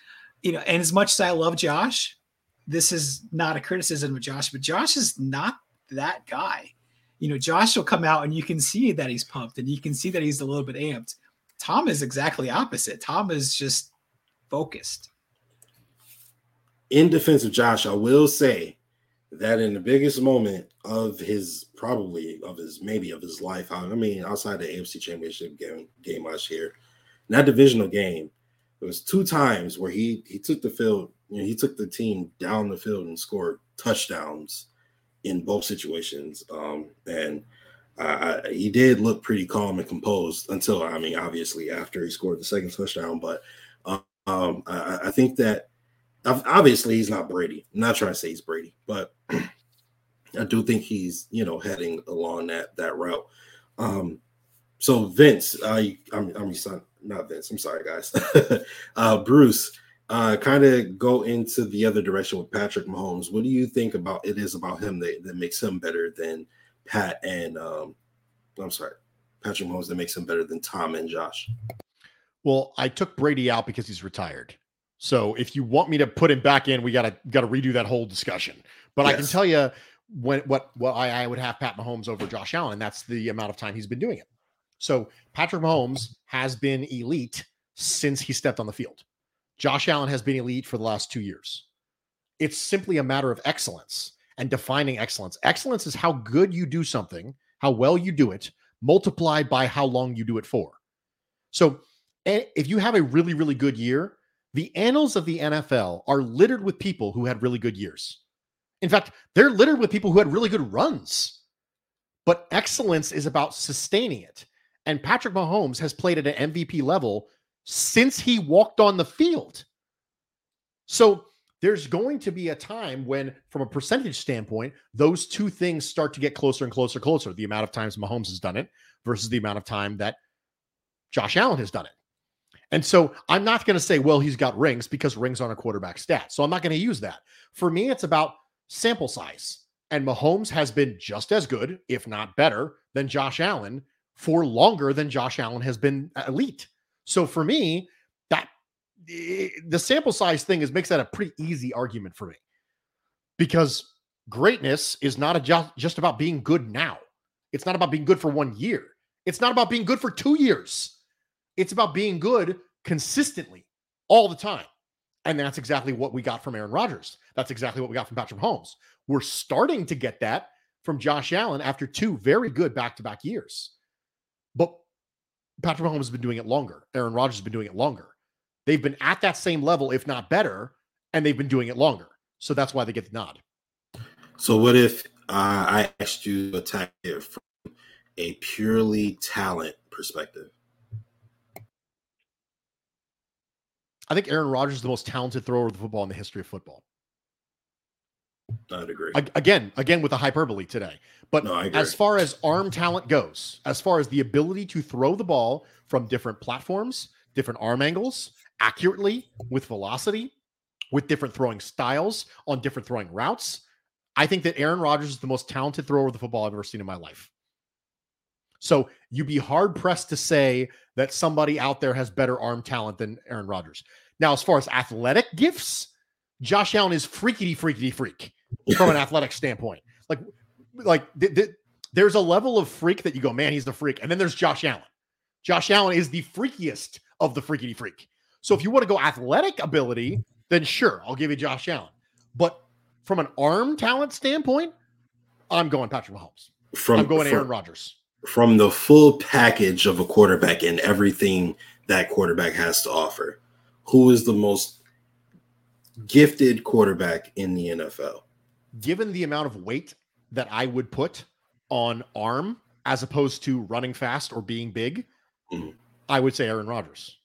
You know, and as much as I love Josh, this is not a criticism of Josh, but Josh is not that guy. You know, Josh will come out and you can see that he's pumped and you can see that he's a little bit amped. Tom is exactly opposite. Tom is just focused. In defense of Josh, I will say that in the biggest moment of his probably of his maybe of his life, I mean, outside the AFC Championship game game last year, that divisional game, there was two times where he he took the field, you know, he took the team down the field and scored touchdowns in both situations. Um, and uh, he did look pretty calm and composed until, I mean, obviously after he scored the second touchdown. But um, I, I think that obviously he's not Brady. I'm not trying to say he's Brady, but I do think he's you know heading along that that route. Um, so Vince, uh, I'm I'm son, not Vince. I'm sorry, guys. uh, Bruce, uh, kind of go into the other direction with Patrick Mahomes. What do you think about it is about him that, that makes him better than Pat and um, I'm sorry, Patrick Mahomes that makes him better than Tom and Josh? Well, I took Brady out because he's retired. So if you want me to put him back in, we gotta gotta redo that whole discussion. But yes. I can tell you when what what I, I would have Pat Mahomes over Josh Allen, and that's the amount of time he's been doing it. So Patrick Mahomes has been elite since he stepped on the field. Josh Allen has been elite for the last two years. It's simply a matter of excellence and defining excellence. Excellence is how good you do something, how well you do it, multiplied by how long you do it for. So if you have a really, really good year, the annals of the NFL are littered with people who had really good years. In fact, they're littered with people who had really good runs. But excellence is about sustaining it. And Patrick Mahomes has played at an MVP level since he walked on the field. So there's going to be a time when, from a percentage standpoint, those two things start to get closer and closer, and closer. The amount of times Mahomes has done it versus the amount of time that Josh Allen has done it. And so I'm not going to say, well, he's got rings because rings aren't a quarterback stat. So I'm not going to use that. For me, it's about sample size. And Mahomes has been just as good, if not better, than Josh Allen for longer than Josh Allen has been elite. So for me, that the sample size thing is makes that a pretty easy argument for me because greatness is not a just, just about being good now. It's not about being good for one year. It's not about being good for two years. It's about being good consistently all the time. And that's exactly what we got from Aaron Rodgers. That's exactly what we got from Patrick Mahomes. We're starting to get that from Josh Allen after two very good back to back years. But Patrick Mahomes has been doing it longer. Aaron Rodgers has been doing it longer. They've been at that same level, if not better, and they've been doing it longer. So that's why they get the nod. So, what if uh, I asked you to attack it from a purely talent perspective? I think Aaron Rodgers is the most talented thrower of the football in the history of football. I'd agree. Again, again with the hyperbole today. But no, as far as arm talent goes, as far as the ability to throw the ball from different platforms, different arm angles, accurately, with velocity, with different throwing styles, on different throwing routes, I think that Aaron Rodgers is the most talented thrower of the football I've ever seen in my life. So you'd be hard pressed to say that somebody out there has better arm talent than Aaron Rodgers. Now, as far as athletic gifts, Josh Allen is freaky, freaky, freak from an athletic standpoint. Like, like th- th- there's a level of freak that you go, man, he's the freak, and then there's Josh Allen. Josh Allen is the freakiest of the freaky freak. So if you want to go athletic ability, then sure, I'll give you Josh Allen. But from an arm talent standpoint, I'm going Patrick Mahomes. From I'm going from, Aaron Rodgers from the full package of a quarterback and everything that quarterback has to offer, who is the most gifted quarterback in the NFL? Given the amount of weight that I would put on arm as opposed to running fast or being big, mm-hmm. I would say Aaron Rodgers.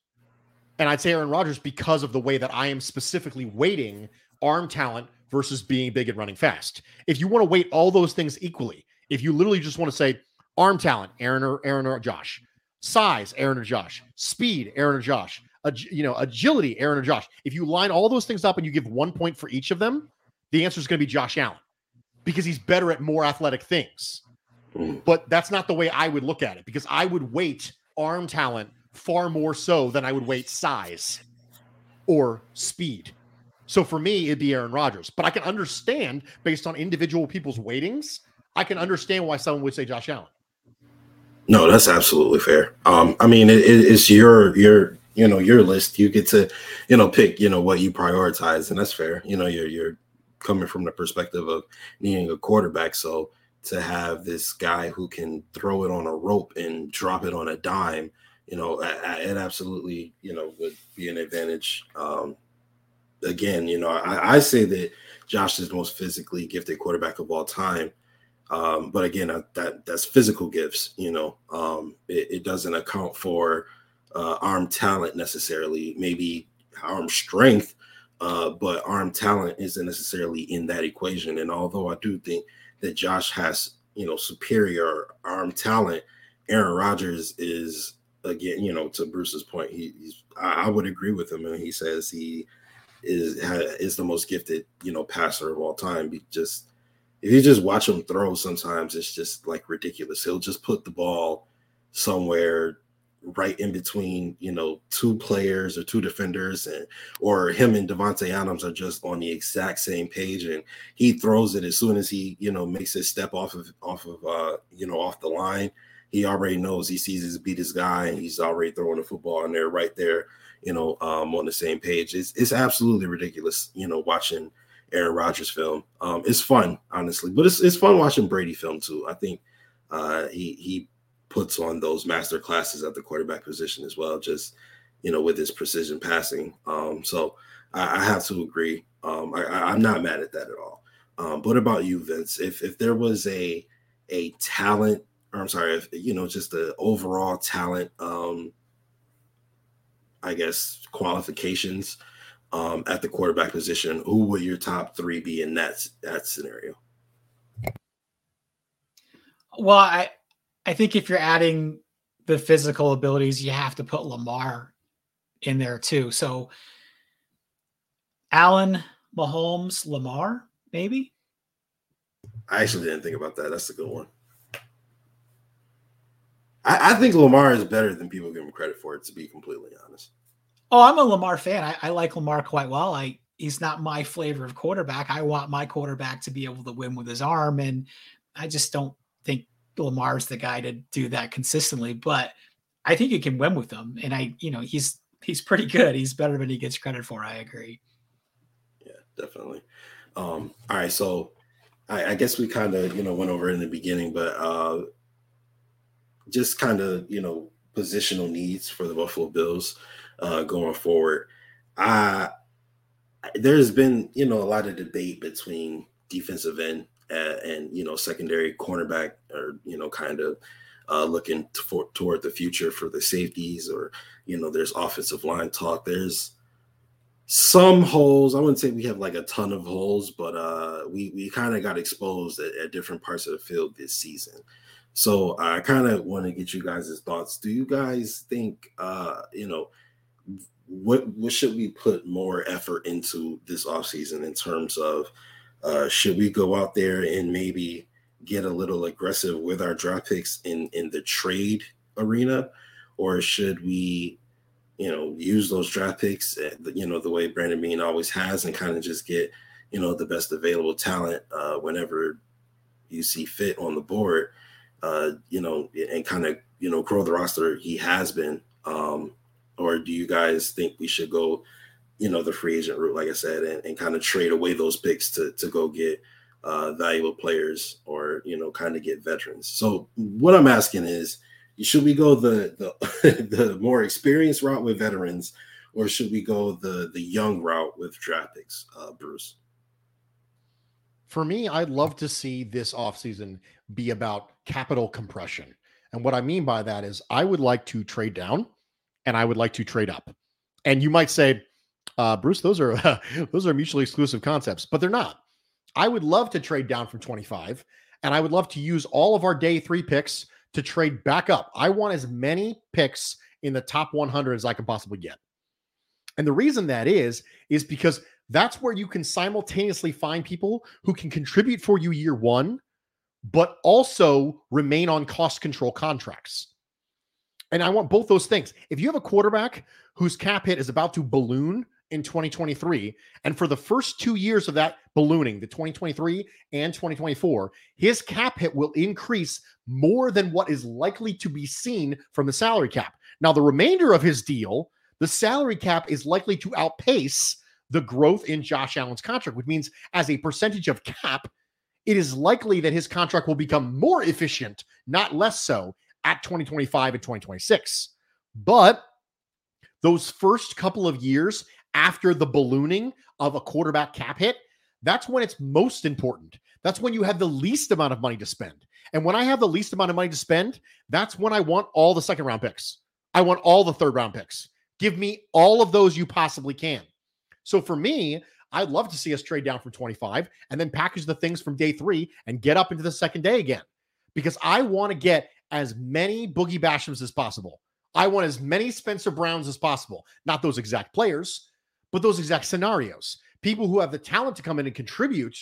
And I'd say Aaron Rodgers because of the way that I am specifically weighting arm talent versus being big and running fast. If you want to weight all those things equally, if you literally just want to say, Arm talent, Aaron or Aaron or Josh. Size, Aaron or Josh. Speed, Aaron or Josh. ag- you know, agility, Aaron or Josh. If you line all those things up and you give one point for each of them, the answer is going to be Josh Allen because he's better at more athletic things. Mm. But that's not the way I would look at it because I would weight arm talent far more so than I would weight size or speed. So for me, it'd be Aaron Rodgers. But I can understand based on individual people's weightings, I can understand why someone would say Josh Allen. No, that's absolutely fair. Um, I mean, it, it, it's your your you know your list. You get to you know pick you know what you prioritize, and that's fair. You know, you're you're coming from the perspective of needing a quarterback, so to have this guy who can throw it on a rope and drop it on a dime, you know, it absolutely you know would be an advantage. Um, again, you know, I, I say that Josh is the most physically gifted quarterback of all time. Um, but again, uh, that that's physical gifts. You know, um, it, it doesn't account for uh, arm talent necessarily. Maybe arm strength, uh, but arm talent isn't necessarily in that equation. And although I do think that Josh has you know superior arm talent, Aaron Rodgers is again, you know, to Bruce's point, he, he's I, I would agree with him, and he says he is is the most gifted you know passer of all time. He just if you just watch him throw, sometimes it's just like ridiculous. He'll just put the ball somewhere right in between, you know, two players or two defenders, and or him and Davante Adams are just on the exact same page, and he throws it as soon as he, you know, makes his step off of off of uh, you know, off the line. He already knows he sees his beat his guy, and he's already throwing the football, and they're right there, you know, um, on the same page. It's it's absolutely ridiculous, you know, watching Aaron Rodgers film. Um, it's fun, honestly, but it's it's fun watching Brady film too. I think uh, he he puts on those master classes at the quarterback position as well, just you know, with his precision passing. Um, so I, I have to agree. Um, I, I'm not mad at that at all. Um, what about you, Vince? If if there was a a talent, or I'm sorry, if you know, just the overall talent, um, I guess qualifications um, at the quarterback position, who would your top three be in that that scenario? Well, I I think if you're adding the physical abilities, you have to put Lamar in there too. So Allen, Mahomes, Lamar, maybe. I actually didn't think about that. That's a good one. I, I think Lamar is better than people give him credit for. It, to be completely honest. Oh, I'm a Lamar fan. I, I like Lamar quite well. I he's not my flavor of quarterback. I want my quarterback to be able to win with his arm, and I just don't think Lamar's the guy to do that consistently. But I think you can win with them, and I, you know, he's he's pretty good. He's better than he gets credit for. I agree. Yeah, definitely. Um, all right, so I, I guess we kind of you know went over in the beginning, but uh, just kind of you know positional needs for the Buffalo Bills uh, going forward. Uh, there's been you know a lot of debate between defensive end and, you know secondary cornerback, or you know kind of uh, looking for, toward the future for the safeties, or you know there's offensive line talk. There's some holes. I wouldn't say we have like a ton of holes, but uh, we we kind of got exposed at, at different parts of the field this season. So I kind of want to get you guys' thoughts. Do you guys think, uh, you know, what what should we put more effort into this offseason in terms of uh, should we go out there and maybe get a little aggressive with our draft picks in in the trade arena, or should we, you know, use those draft picks, uh, you know, the way Brandon Beane always has, and kind of just get, you know, the best available talent uh, whenever you see fit on the board, uh, you know, and kind of you know grow the roster. He has been. Um, or do you guys think we should go, you know, the free agent route, like I said, and, and kind of trade away those picks to to go get uh, valuable players or you know, kind of get veterans? So what I'm asking is, should we go the the the more experienced route with veterans, or should we go the the young route with draft picks, uh, Bruce? For me, I'd love to see this offseason be about capital compression. And what I mean by that is I would like to trade down and I would like to trade up. And you might say, uh, Bruce, those are uh, those are mutually exclusive concepts, but they're not. I would love to trade down from 25, and I would love to use all of our day three picks to trade back up. I want as many picks in the top 100 as I can possibly get. And the reason that is, is because that's where you can simultaneously find people who can contribute for you year one, but also remain on cost control contracts. And I want both those things. If you have a quarterback whose cap hit is about to balloon in 2023, and for the first two years of that ballooning, the 2023 and 2024, his cap hit will increase more than what is likely to be seen from the salary cap. Now, the remainder of his deal, the salary cap is likely to outpace the growth in Josh Allen's contract, which means as a percentage of cap, it is likely that his contract will become more efficient, not less so, at 2025 and 2026. But those first couple of years after the ballooning of a quarterback cap hit, that's when it's most important. That's when you have the least amount of money to spend. And when I have the least amount of money to spend, that's when I want all the second round picks. I want all the third round picks. Give me all of those you possibly can. So for me, I'd love to see us trade down from 25 and then package the things from day three and get up into the second day again because I want to get as many Boogie Bashams as possible. I want as many Spencer Browns as possible. Not those exact players, but those exact scenarios. People who have the talent to come in and contribute,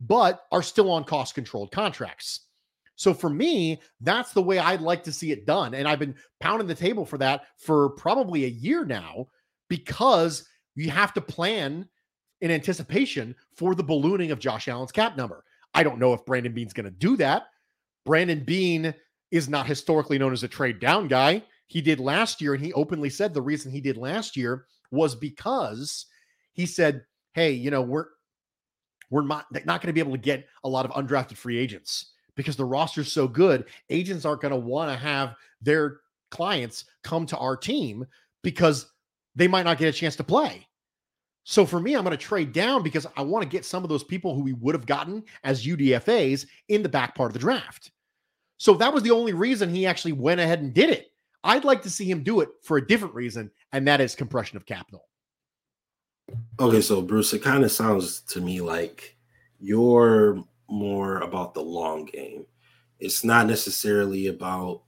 but are still on cost controlled contracts. So for me, that's the way I'd like to see it done. And I've been pounding the table for that for probably a year now because you have to plan in anticipation for the ballooning of Josh Allen's cap number. I don't know if Brandon Beane's going to do that. Brandon Beane is not historically known as a trade down guy. He did last year, and he openly said the reason he did last year was because he said, "Hey, you know, we're we're not, not going to be able to get a lot of undrafted free agents because the roster's so good. Agents aren't going to want to have their clients come to our team because they might not get a chance to play. So for me, I'm going to trade down because I want to get some of those people who we would have gotten as UDFAs in the back part of the draft. So that was the only reason he actually went ahead and did it. I'd like to see him do it for a different reason, and that is compression of capital. Okay, so Bruce, it kind of sounds to me like you're more about the long game. It's not necessarily about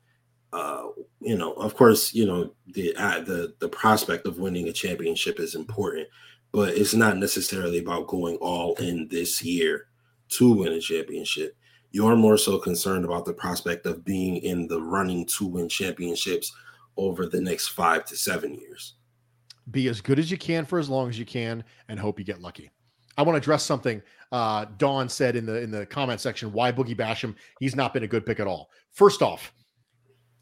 uh, you know, of course, you know the uh, the the prospect of winning a championship is important, but it's not necessarily about going all in this year to win a championship. You're more so concerned about the prospect of being in the running to win championships over the next five to seven years. Be as good as you can for as long as you can, and hope you get lucky. I want to address something uh, Dawn said in the in the comment section. Why Boogie Basham? He's not been a good pick at all. First off,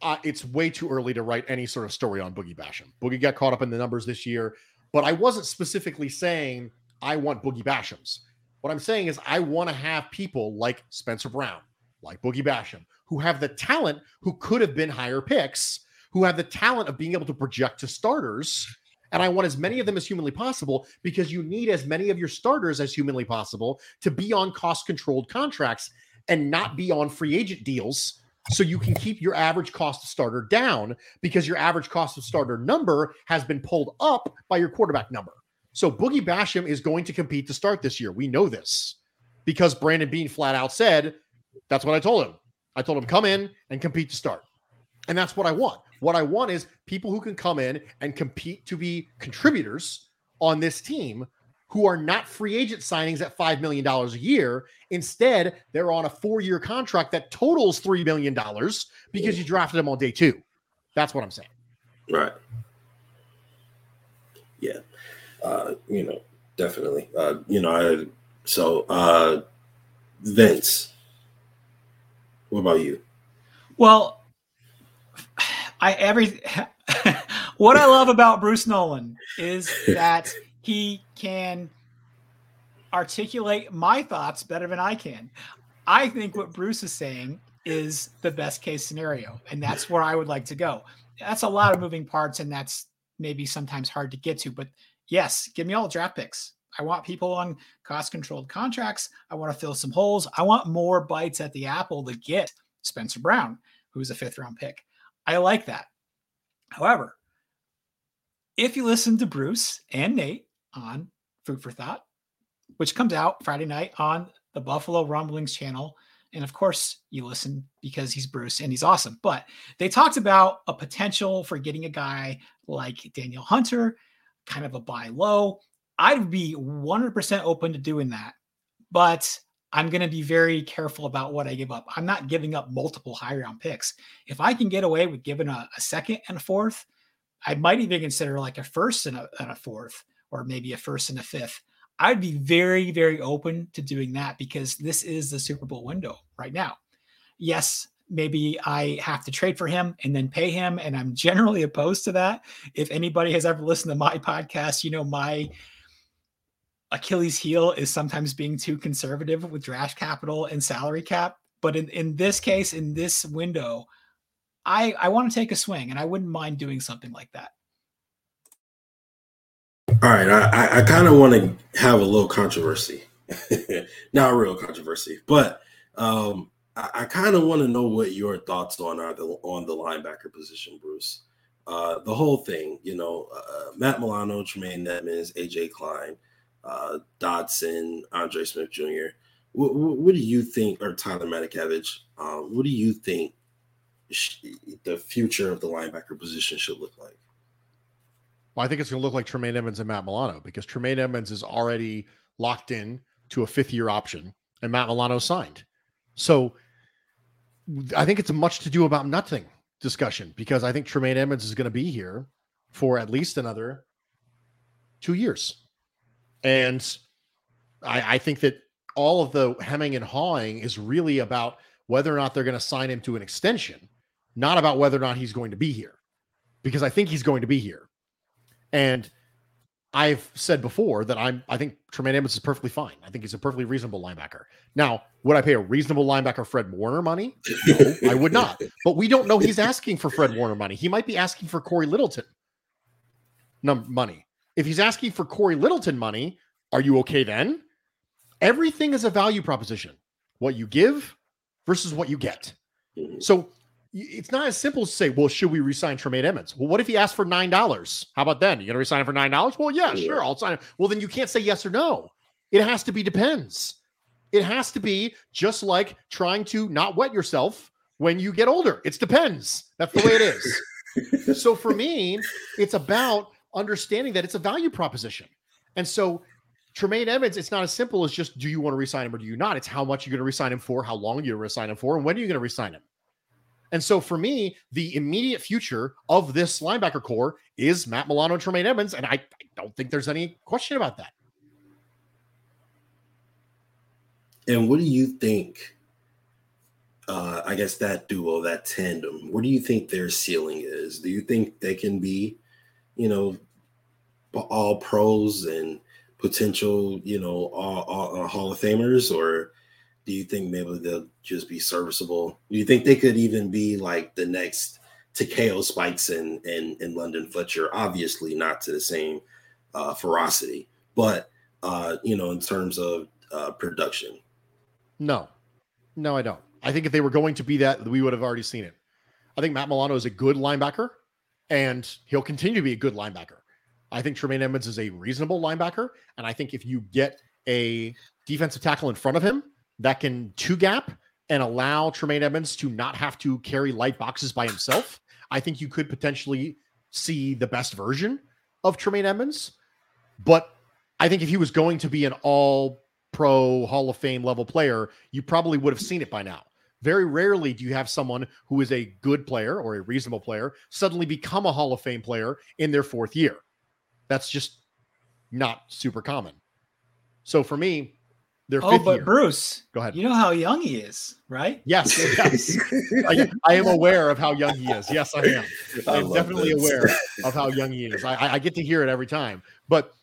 uh, it's way too early to write any sort of story on Boogie Basham. Boogie got caught up in the numbers this year, but I wasn't specifically saying I want Boogie Bashams. What I'm saying is I want to have people like Spencer Brown, like Boogie Basham, who have the talent, who could have been higher picks, who have the talent of being able to project to starters. And I want as many of them as humanly possible because you need as many of your starters as humanly possible to be on cost controlled contracts and not be on free agent deals so you can keep your average cost of starter down because your average cost of starter number has been pulled up by your quarterback number. So Boogie Basham is going to compete to start this year. We know this because Brandon Beane flat out said, that's what I told him. I told him come in and compete to start. And that's what I want. What I want is people who can come in and compete to be contributors on this team who are not free agent signings at $5 million a year. Instead, they're on a four year contract that totals $3 million because you drafted them on day two. That's what I'm saying. Right. Yeah. Uh, you know, definitely. Uh, you know, I, so uh, Vince, what about you? Well, I every what I love about Bruce Nolan is that he can articulate my thoughts better than I can. I think what Bruce is saying is the best case scenario, and that's where I would like to go. That's a lot of moving parts, and that's maybe sometimes hard to get to. But yes, give me all draft picks. I want people on cost controlled contracts. I want to fill some holes. I want more bites at the apple to get Spencer Brown, who's a fifth round pick. I like that. However, if you listen to Bruce and Nate on Food for Thought, which comes out Friday night on the Buffalo Rumblings channel. And of course, you listen because he's Bruce and he's awesome. But they talked about a potential for getting a guy like Danielle Hunter kind of a buy low. I'd be 100% open to doing that, but I'm going to be very careful about what I give up. I'm not giving up multiple high round picks. If I can get away with giving a, a second and a fourth, I might even consider like a first and a, and a fourth, or maybe a first and a fifth. I'd be very, very open to doing that because this is the Super Bowl window right now. Yes, maybe I have to trade for him and then pay him. And I'm generally opposed to that. If anybody has ever listened to my podcast, you know, my Achilles heel is sometimes being too conservative with draft capital and salary cap. But in, in this case, in this window, I, I want to take a swing and I wouldn't mind doing something like that. All right, I, I kind of want to have a little controversy, not a real controversy, but um, I, I kind of want to know what your thoughts on are the on the linebacker position, Bruce. Uh, the whole thing, you know, uh, Matt Milano, Tremaine Edmunds, AJ Klein, uh, Dodson, Andre Smith Jr. What, what, what, do you think, or Tyler Matakevich? Um, what do you think sh- the future of the linebacker position should look like? Well, I think it's going to look like Tremaine Edmunds and Matt Milano because Tremaine Edmunds is already locked in to a fifth year option and Matt Milano signed. So I think it's a much to do about nothing discussion because I think Tremaine Edmunds is going to be here for at least another two years. And I, I think that all of the hemming and hawing is really about whether or not they're going to sign him to an extension, not about whether or not he's going to be here. Because I think he's going to be here. And I've said before that I'm I think Tremaine Edmunds is perfectly fine. I think he's a perfectly reasonable linebacker. Now, would I pay a reasonable linebacker Fred Warner money? No, I would not. But we don't know he's asking for Fred Warner money. He might be asking for Cory Littleton num- money. If he's asking for Cory Littleton money, are you okay then? Everything is a value proposition. What you give versus what you get. Mm-hmm. So it's not as simple as say, well, should we resign Tremaine Edmunds? Well, what if he asked for nine dollars? How about then? You gonna resign him for nine dollars? Well, yeah, sure, I'll sign him. Well, then you can't say yes or no. It has to be depends. It has to be just like trying to not wet yourself when you get older. It depends. That's the way it is. so for me, it's about understanding that it's a value proposition. And so Tremaine Edmunds, it's not as simple as just do you want to resign him or do you not? It's how much you're going to resign him for, how long you're going to resign him for, and when are you going to resign him? And so for me, the immediate future of this linebacker corps is Matt Milano and Tremaine Edmunds. And I, I don't think there's any question about that. And what do you think? Uh, I guess that duo, that tandem, what do you think their ceiling is? Do you think they can be, you know, all pros and potential, you know, all, all uh, Hall of Famers, or do you think maybe they'll just be serviceable? Do you think they could even be like the next Takeo Spikes and and, and London Fletcher? Obviously, not to the same uh, ferocity, but uh, you know, in terms of uh, production. No, no, I don't. I think if they were going to be that, we would have already seen it. I think Matt Milano is a good linebacker, and he'll continue to be a good linebacker. I think Tremaine Edmunds is a reasonable linebacker, and I think if you get a defensive tackle in front of him that can two gap and allow Tremaine Edmunds to not have to carry light boxes by himself, I think you could potentially see the best version of Tremaine Edmunds. But I think if he was going to be an all pro Hall of Fame level player, you probably would have seen it by now. Very rarely do you have someone who is a good player or a reasonable player suddenly become a Hall of Fame player in their fourth year. That's just not super common. So for me, their oh, but year. Bruce, go ahead. You know how young he is, right? Yes, yes. I, I, am aware of how young he is. Yes, I am. I am definitely this. aware of how young he is. I, I get to hear it every time. But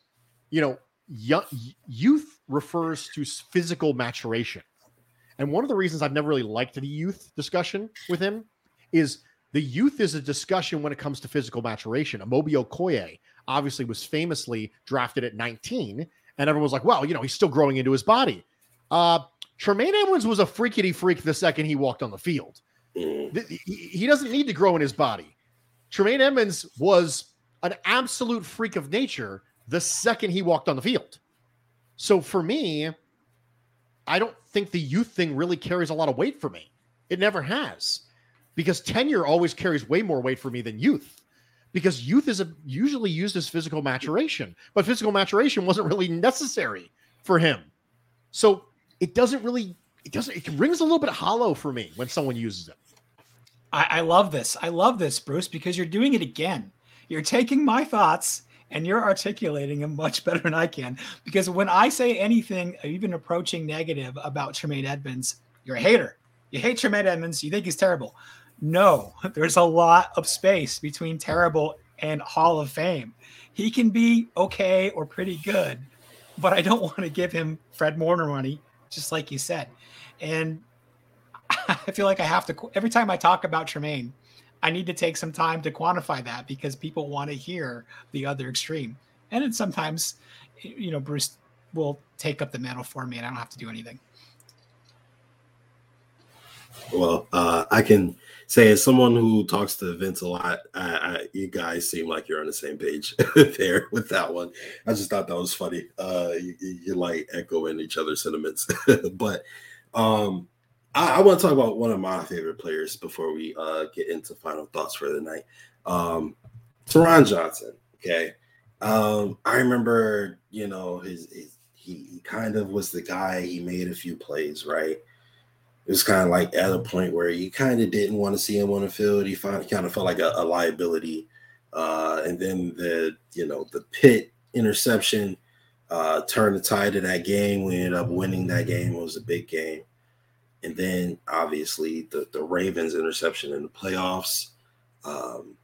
you know, young, youth refers to physical maturation, and one of the reasons I've never really liked the youth discussion with him is the youth is a discussion when it comes to physical maturation. Amobi Okoye obviously was famously drafted at 19 and everyone was like, well, you know, he's still growing into his body. Uh, Tremaine Edmunds was a freakity freak the second he walked on the field. Mm. He doesn't need to grow in his body. Tremaine Edmunds was an absolute freak of nature the second he walked on the field. So for me, I don't think the youth thing really carries a lot of weight for me. It never has because tenure always carries way more weight for me than youth because youth is a, usually used as physical maturation, but physical maturation wasn't really necessary for him. So it doesn't really, it doesn't, it rings a little bit hollow for me when someone uses it. I, I love this. I love this, Bruce, because you're doing it again. You're taking my thoughts and you're articulating them much better than I can. Because when I say anything, even approaching negative about Tremaine Edmunds, you're a hater. You hate Tremaine Edmunds. You think he's terrible. No, there's a lot of space between terrible and Hall of Fame. He can be okay or pretty good, but I don't want to give him Fred Warner money, just like you said. And I feel like I have to every time I talk about Tremaine, I need to take some time to quantify that because people want to hear the other extreme. And then sometimes, you know, Bruce will take up the mantle for me and I don't have to do anything. Well, uh, I can say as someone who talks to Vince a lot, I, I, you guys seem like you're on the same page there with that one. I just thought that was funny. Uh, you, you like echoing each other's sentiments, but um, I, I want to talk about one of my favorite players before we uh, get into final thoughts for the night. Um, Taron Johnson. Okay, um, I remember, you know, his, his he, he kind of was the guy. He made a few plays, right? It was kind of like at a point where you kind of didn't want to see him on the field. He kind of felt like a, a liability. Uh, and then the you know the pit interception uh, turned the tide of that game. We ended up winning that game. It was a big game. And then obviously the the Ravens interception in the playoffs. Um,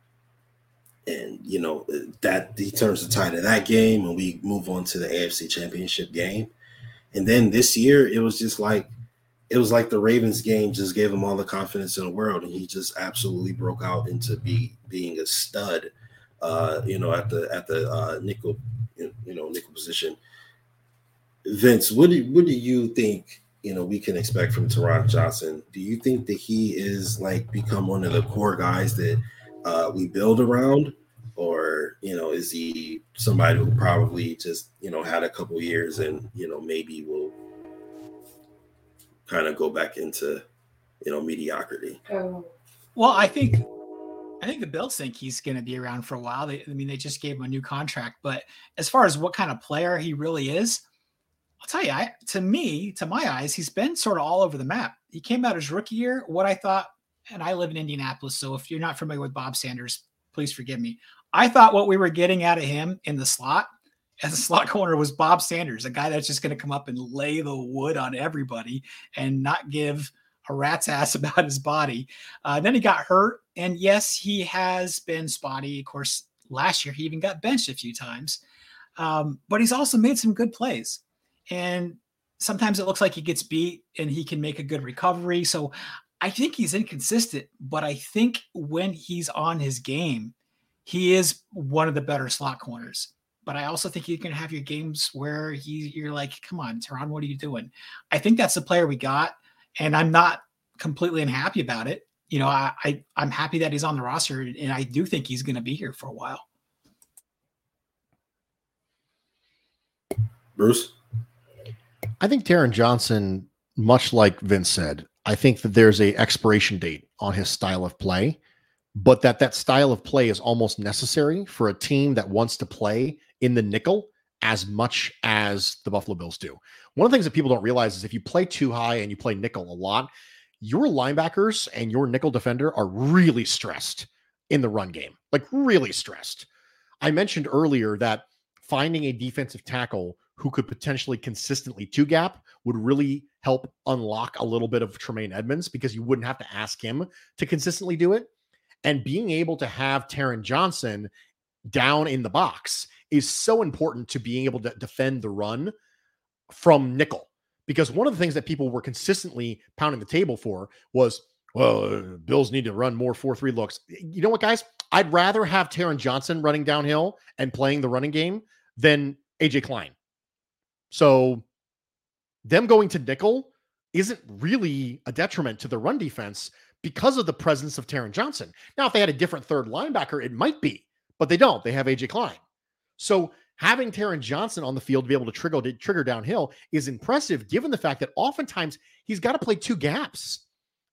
and you know that he turns the tide of that game, and we move on to the AFC Championship game. And then this year, it was just like it was like the Ravens game just gave him all the confidence in the world, and he just absolutely broke out into be being a stud. Uh, you know, at the at the uh, nickel, you know, nickel position. Vince, what do what do you think? You know, we can expect from Taron Johnson. Do you think that he is like become one of the core guys that uh, we build around, or you know, is he somebody who probably just you know had a couple years and you know maybe will kind of go back into you know mediocrity. Oh. Well, I think I think the Bills think he's going to be around for a while. They, I mean, they just gave him a new contract, but as far as what kind of player he really is, I'll tell you, I, to me, to my eyes, he's been sort of all over the map. He came out his rookie year. What I thought, and I live in Indianapolis, so if you're not familiar with Bob Sanders, please forgive me. I thought what we were getting out of him in the slot as a slot corner was Bob Sanders, a guy that's just going to come up and lay the wood on everybody and not give a rat's ass about his body. Uh, then he got hurt, and yes, he has been spotty. Of course, last year he even got benched a few times, um, but he's also made some good plays. And sometimes it looks like he gets beat and he can make a good recovery. So I think he's inconsistent, but I think when he's on his game, he is one of the better slot corners but I also think you can have your games where he you're like, come on, Taron, what are you doing? I think that's the player we got, and I'm not completely unhappy about it. You know, I, I I'm happy that he's on the roster, and I do think he's going to be here for a while. Bruce, I think Taron Johnson, much like Vince said, I think that there's a expiration date on his style of play but that that style of play is almost necessary for a team that wants to play in the nickel as much as the Buffalo Bills do. One of the things that people don't realize is if you play too high and you play nickel a lot, your linebackers and your nickel defender are really stressed in the run game, like really stressed. I mentioned earlier that finding a defensive tackle who could potentially consistently two gap would really help unlock a little bit of Tremaine Edmunds because you wouldn't have to ask him to consistently do it. And being able to have Taron Johnson down in the box is so important to being able to defend the run from nickel. Because one of the things that people were consistently pounding the table for was, well, uh, Bills need to run more 4 3 looks. You know what, guys? I'd rather have Taron Johnson running downhill and playing the running game than AJ Klein. So, them going to nickel isn't really a detriment to the run defense because of the presence of Taron Johnson. Now, if they had a different third linebacker, it might be, but they don't. They have AJ Klein. So having Taron Johnson on the field to be able to trigger, to trigger downhill is impressive, given the fact that oftentimes he's got to play two gaps.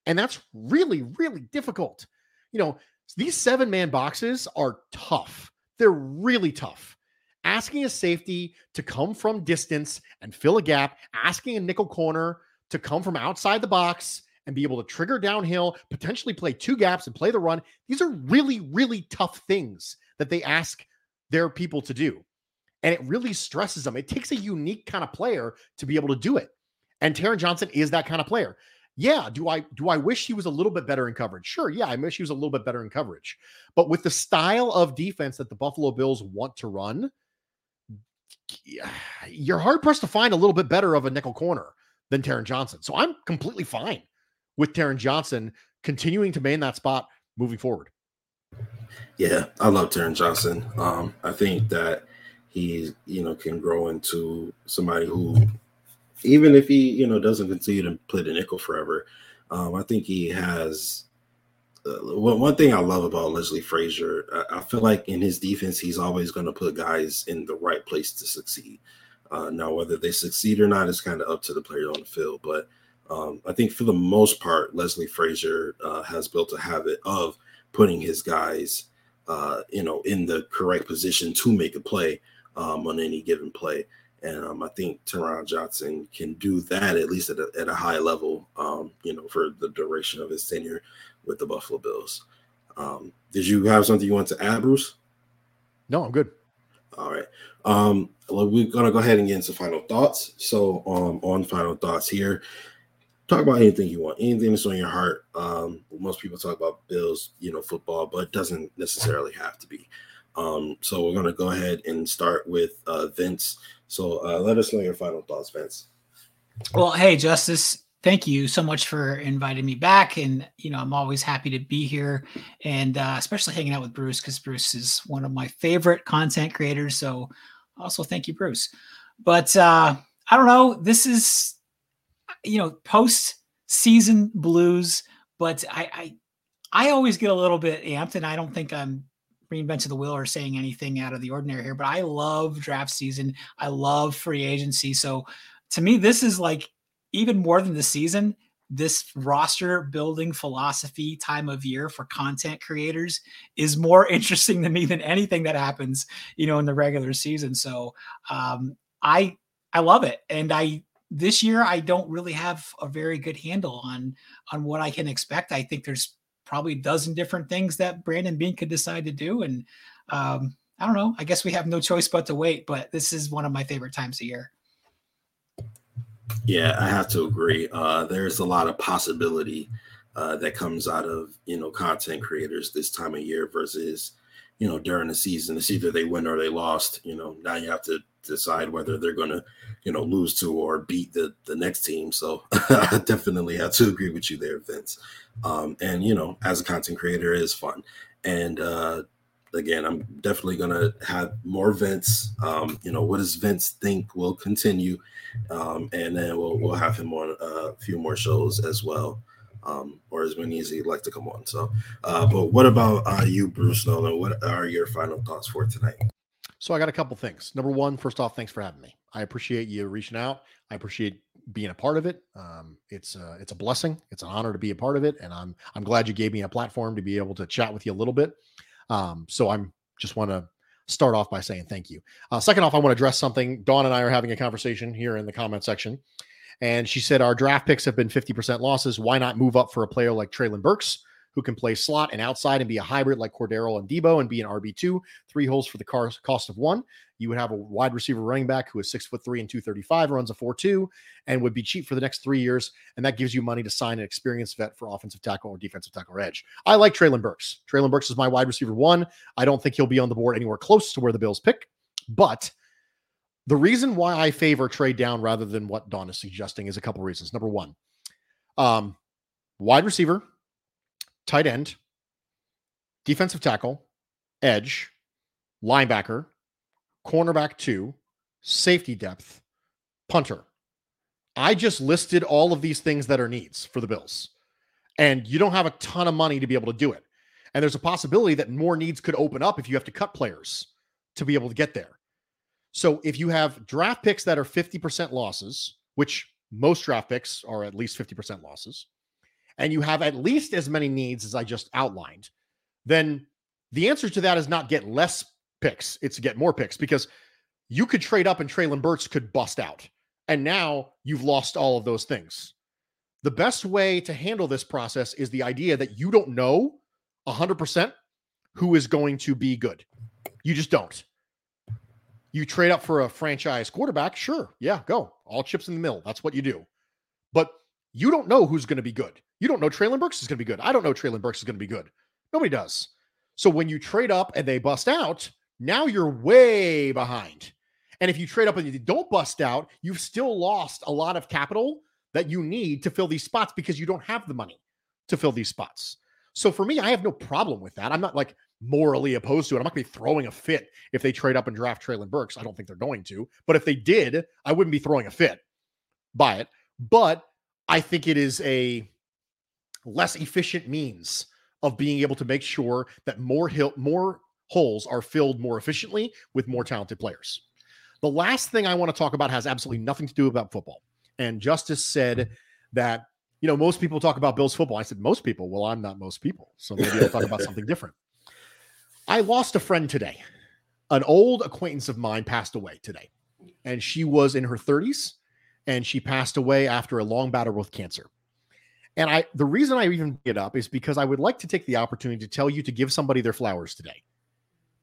And that's really, really difficult. You know, These seven man boxes are tough. They're really tough. Asking a safety to come from distance and fill a gap, asking a nickel corner to come from outside the box and be able to trigger downhill, potentially play two gaps and play the run. These are really, really tough things that they ask their people to do. And it really stresses them. It takes a unique kind of player to be able to do it. And Taron Johnson is that kind of player. Yeah, do I do I wish he was a little bit better in coverage? Sure, yeah, I wish he was a little bit better in coverage. But with the style of defense that the Buffalo Bills want to run, you're hard pressed to find a little bit better of a nickel corner than Taron Johnson. So I'm completely fine with Taron Johnson continuing to main that spot moving forward. Yeah, I love Taron Johnson. Um, I think that he, you know, can grow into somebody who even if he, you know, doesn't continue to play the nickel forever, um, I think he has. Uh, one, one thing I love about Leslie Frazier, I, I feel like in his defense, he's always going to put guys in the right place to succeed. Uh, now, whether they succeed or not is kind of up to the player on the field. But um, I think for the most part, Leslie Frazier uh, has built a habit of putting his guys, uh, you know, in the correct position to make a play um, on any given play. And um, I think Taron Johnson can do that at least at a, at a high level, um, you know, for the duration of his tenure with the Buffalo Bills. Um, did you have something you want to add, Bruce? No, I'm good. All right. Um, well, we're gonna go ahead and get into final thoughts. So, um, on final thoughts here, talk about anything you want, anything that's on your heart. Um, most people talk about Bills, you know, football, but it doesn't necessarily have to be. Um, so we're gonna go ahead and start with uh, Vince. So uh, let us know your final thoughts, Vince. Well, hey, Justice, thank you so much for inviting me back. And, you know, I'm always happy to be here and uh, especially hanging out with Bruce because Bruce is one of my favorite content creators. So also thank you, Bruce. But uh, I don't know. This is, you know, post season blues, but I, I, I always get a little bit amped and I don't think I'm reinventing the wheel or saying anything out of the ordinary here, but I love draft season. I love free agency. So to me, this is like even more than the season, this roster building philosophy time of year for content creators is more interesting to me than anything that happens, you know, in the regular season. So um, I I love it, and I this year I don't really have a very good handle on on what I can expect. I think there's probably a dozen different things that Brandon Beane could decide to do, and um, I don't know. I guess we have no choice but to wait. But this is one of my favorite times of year. Yeah, I have to agree. Uh, there's a lot of possibility uh, that comes out of you know content creators this time of year versus you know during the season. It's either they win or they lost. You know now you have to decide whether they're going to you know lose to or beat the the next team. So I definitely have to agree with you there, Vince. Um, and you know as a content creator, it is fun. And uh, again, I'm definitely gonna have more Vince. Um, you know, what does Vince think will continue, um, and then we'll we'll have him on a few more shows as well, um, or as many as he'd like to come on. So, uh, but what about uh, you, Bruce Nolan? What are your final thoughts for tonight? So I got a couple things. Number one, first off, thanks for having me. I appreciate you reaching out. I appreciate being a part of it. Um, it's a, it's a blessing. It's an honor to be a part of it, and I'm I'm glad you gave me a platform to be able to chat with you a little bit. Um, so I'm just want to start off by saying thank you. Uh, second off, I want to address something. Dawn and I are having a conversation here in the comment section. And she said, Our draft picks have been 50% losses. Why not move up for a player like Treylon Burks, who can play slot and outside and be a hybrid like Cordarrelle and Deebo and be an RB2, three holes for the car, cost of one. You would have a wide receiver running back who is six foot three and 235, runs a 4 2, and would be cheap for the next three years. And that gives you money to sign an experienced vet for offensive tackle or defensive tackle or edge. I like Treylon Burks. Treylon Burks is my wide receiver one. I don't think he'll be on the board anywhere close to where the Bills pick, but the reason why I favor trade down rather than what Dawn is suggesting is a couple reasons. Number one, um, wide receiver, tight end, defensive tackle, edge, linebacker, cornerback two, safety depth, punter. I just listed all of these things that are needs for the Bills. And you don't have a ton of money to be able to do it. And there's a possibility that more needs could open up if you have to cut players to be able to get there. So if you have draft picks that are 50% losses, which most draft picks are at least 50% losses, and you have at least as many needs as I just outlined, then the answer to that is not get less picks, it's get more picks because you could trade up and Treylon Burks could bust out. And now you've lost all of those things. The best way to handle this process is the idea that you don't know 100% who is going to be good. You just don't. You trade up for a franchise quarterback, sure. Yeah, go. All chips in the mill. That's what you do. But you don't know who's going to be good. You don't know Treylon Burks is going to be good. I don't know Treylon Burks is going to be good. Nobody does. So when you trade up and they bust out, now you're way behind. And if you trade up and you don't bust out, you've still lost a lot of capital that you need to fill these spots because you don't have the money to fill these spots. So for me, I have no problem with that. I'm not like morally opposed to it. I'm not going to be throwing a fit if they trade up and draft Treylon Burks. I don't think they're going to. But if they did, I wouldn't be throwing a fit by it. But I think it is a less efficient means of being able to make sure that more hill, more holes are filled more efficiently with more talented players. The last thing I want to talk about has absolutely nothing to do about football. And Justice said mm-hmm. that you know most people talk about Bills football. I said most people. Well, I'm not most people, so maybe I'll talk about something different. I lost a friend today. An old acquaintance of mine passed away today, and she was in her 30s, and she passed away after a long battle with cancer. And I, the reason I even get up is because I would like to take the opportunity to tell you to give somebody their flowers today.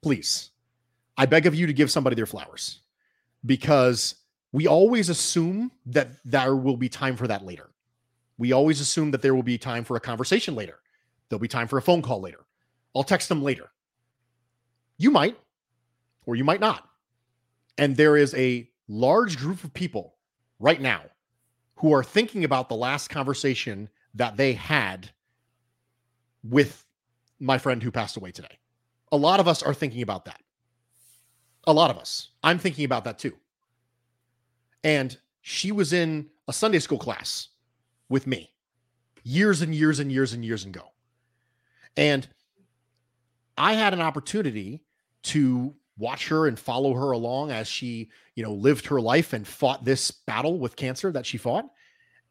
Please, I beg of you to give somebody their flowers because we always assume that there will be time for that later. We always assume that there will be time for a conversation later. There'll be time for a phone call later. I'll text them later. You might, or you might not. And there is a large group of people right now who are thinking about the last conversation that they had with my friend who passed away today. A lot of us are thinking about that. A lot of us. I'm thinking about that too. And she was in a Sunday school class with me years and years and years and years ago. And I had an opportunity to watch her and follow her along as she, you know, lived her life and fought this battle with cancer that she fought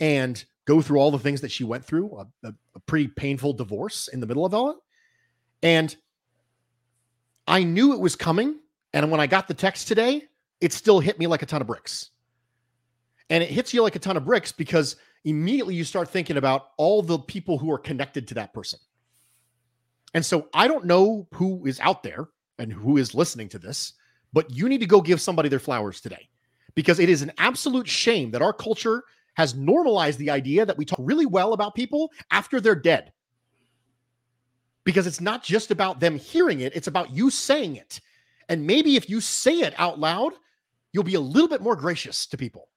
and go through all the things that she went through, a, a, a pretty painful divorce in the middle of all it. And I knew it was coming. And when I got the text today, it still hit me like a ton of bricks. And it hits you like a ton of bricks because immediately you start thinking about all the people who are connected to that person. And so I don't know who is out there and who is listening to this, but you need to go give somebody their flowers today because it is an absolute shame that our culture has normalized the idea that we talk really well about people after they're dead. Because it's not just about them hearing it, it's about you saying it. And maybe if you say it out loud, you'll be a little bit more gracious to people.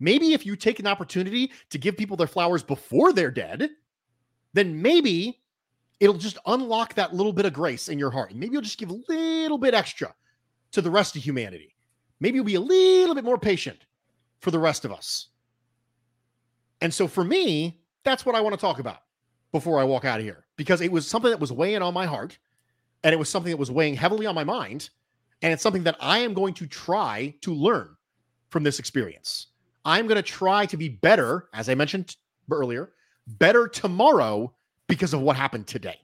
Maybe if you take an opportunity to give people their flowers before they're dead, then maybe it'll just unlock that little bit of grace in your heart. Maybe you'll just give a little bit extra to the rest of humanity. Maybe you'll be a little bit more patient for the rest of us. And so for me, that's what I want to talk about before I walk out of here because it was something that was weighing on my heart and it was something that was weighing heavily on my mind. And it's something that I am going to try to learn from this experience. I'm going to try to be better, as I mentioned earlier, better tomorrow because of what happened today.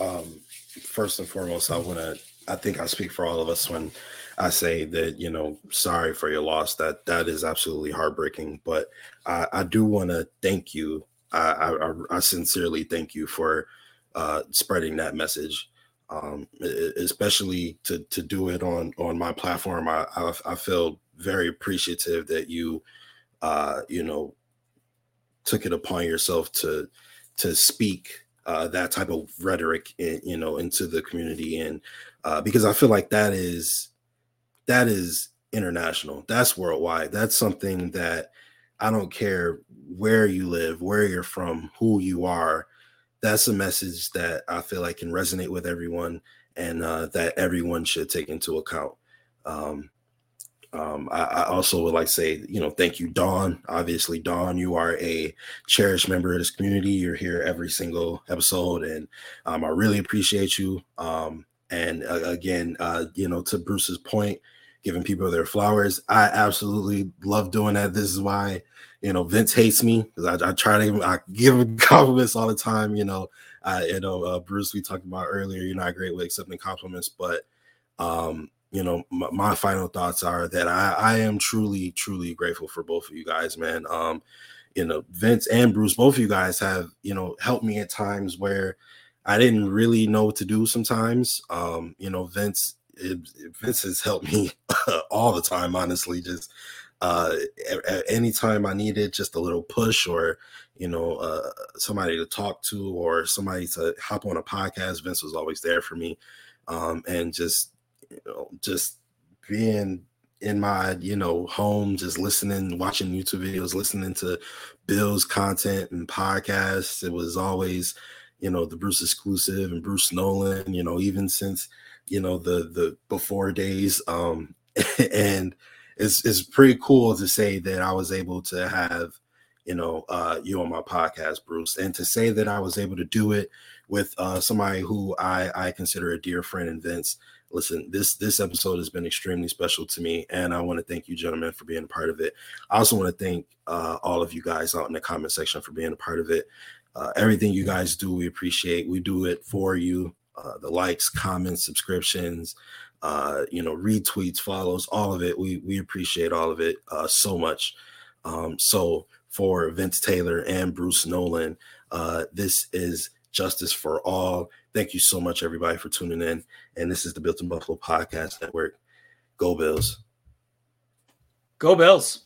Um, first and foremost, I want to, I think I speak for all of us when I say that, you know, sorry for your loss. That that is absolutely heartbreaking. But I, I do want to thank you. I, I, I sincerely thank you for uh, spreading that message um, especially to to do it on on my platform. I I, I feel very appreciative that you uh, you know took it upon yourself to to speak uh, that type of rhetoric in, you know into the community and uh, because I feel like that is that is international that's worldwide that's something that I don't care where you live where you're from who you are that's a message that I feel like can resonate with everyone and uh, that everyone should take into account. Um, um, I, I, also would like to say, you know, thank you, Dawn. Obviously, Dawn, you are a cherished member of this community. You're here every single episode, and um, I really appreciate you. Um, and uh, again, uh, you know, to Bruce's point, giving people their flowers, I absolutely love doing that. This is why you know, Vince hates me because I, I, try to I give him compliments all the time. You know, I you know uh, Bruce we talked about earlier. You're not great with accepting compliments, but um, you know my, my final thoughts are that I, I am truly truly grateful for both of you guys, man. Um, you know Vince and Bruce, both of you guys have you know helped me at times where I didn't really know what to do. Sometimes, um, you know Vince it, Vince has helped me all the time, honestly. Just uh, at, any time I needed just a little push or you know uh, somebody to talk to or somebody to hop on a podcast, Vince was always there for me, um, and just you know just being in my you know home just listening watching youtube videos listening to bill's content and podcasts it was always you know the bruce exclusive and bruce nolan you know even since you know the the before days um and it's it's pretty cool to say that I was able to have you know uh you on my podcast Bruce and to say that I was able to do it with uh somebody who I I consider a dear friend and Vince. Listen this this episode has been extremely special to me and I want to thank you gentlemen for being a part of it. I also want to thank uh all of you guys out in the comment section for being a part of it. Uh, everything you guys do we appreciate. We do it for you uh, the likes, comments, subscriptions, uh, you know, retweets, follows, all of it. We we appreciate all of it uh, so much. Um, so for Vince Taylor and Bruce Nolan, uh, this is justice for all. Thank you so much, everybody, for tuning in. And this is the Built in Buffalo Podcast Network. Go Bills. Go Bills.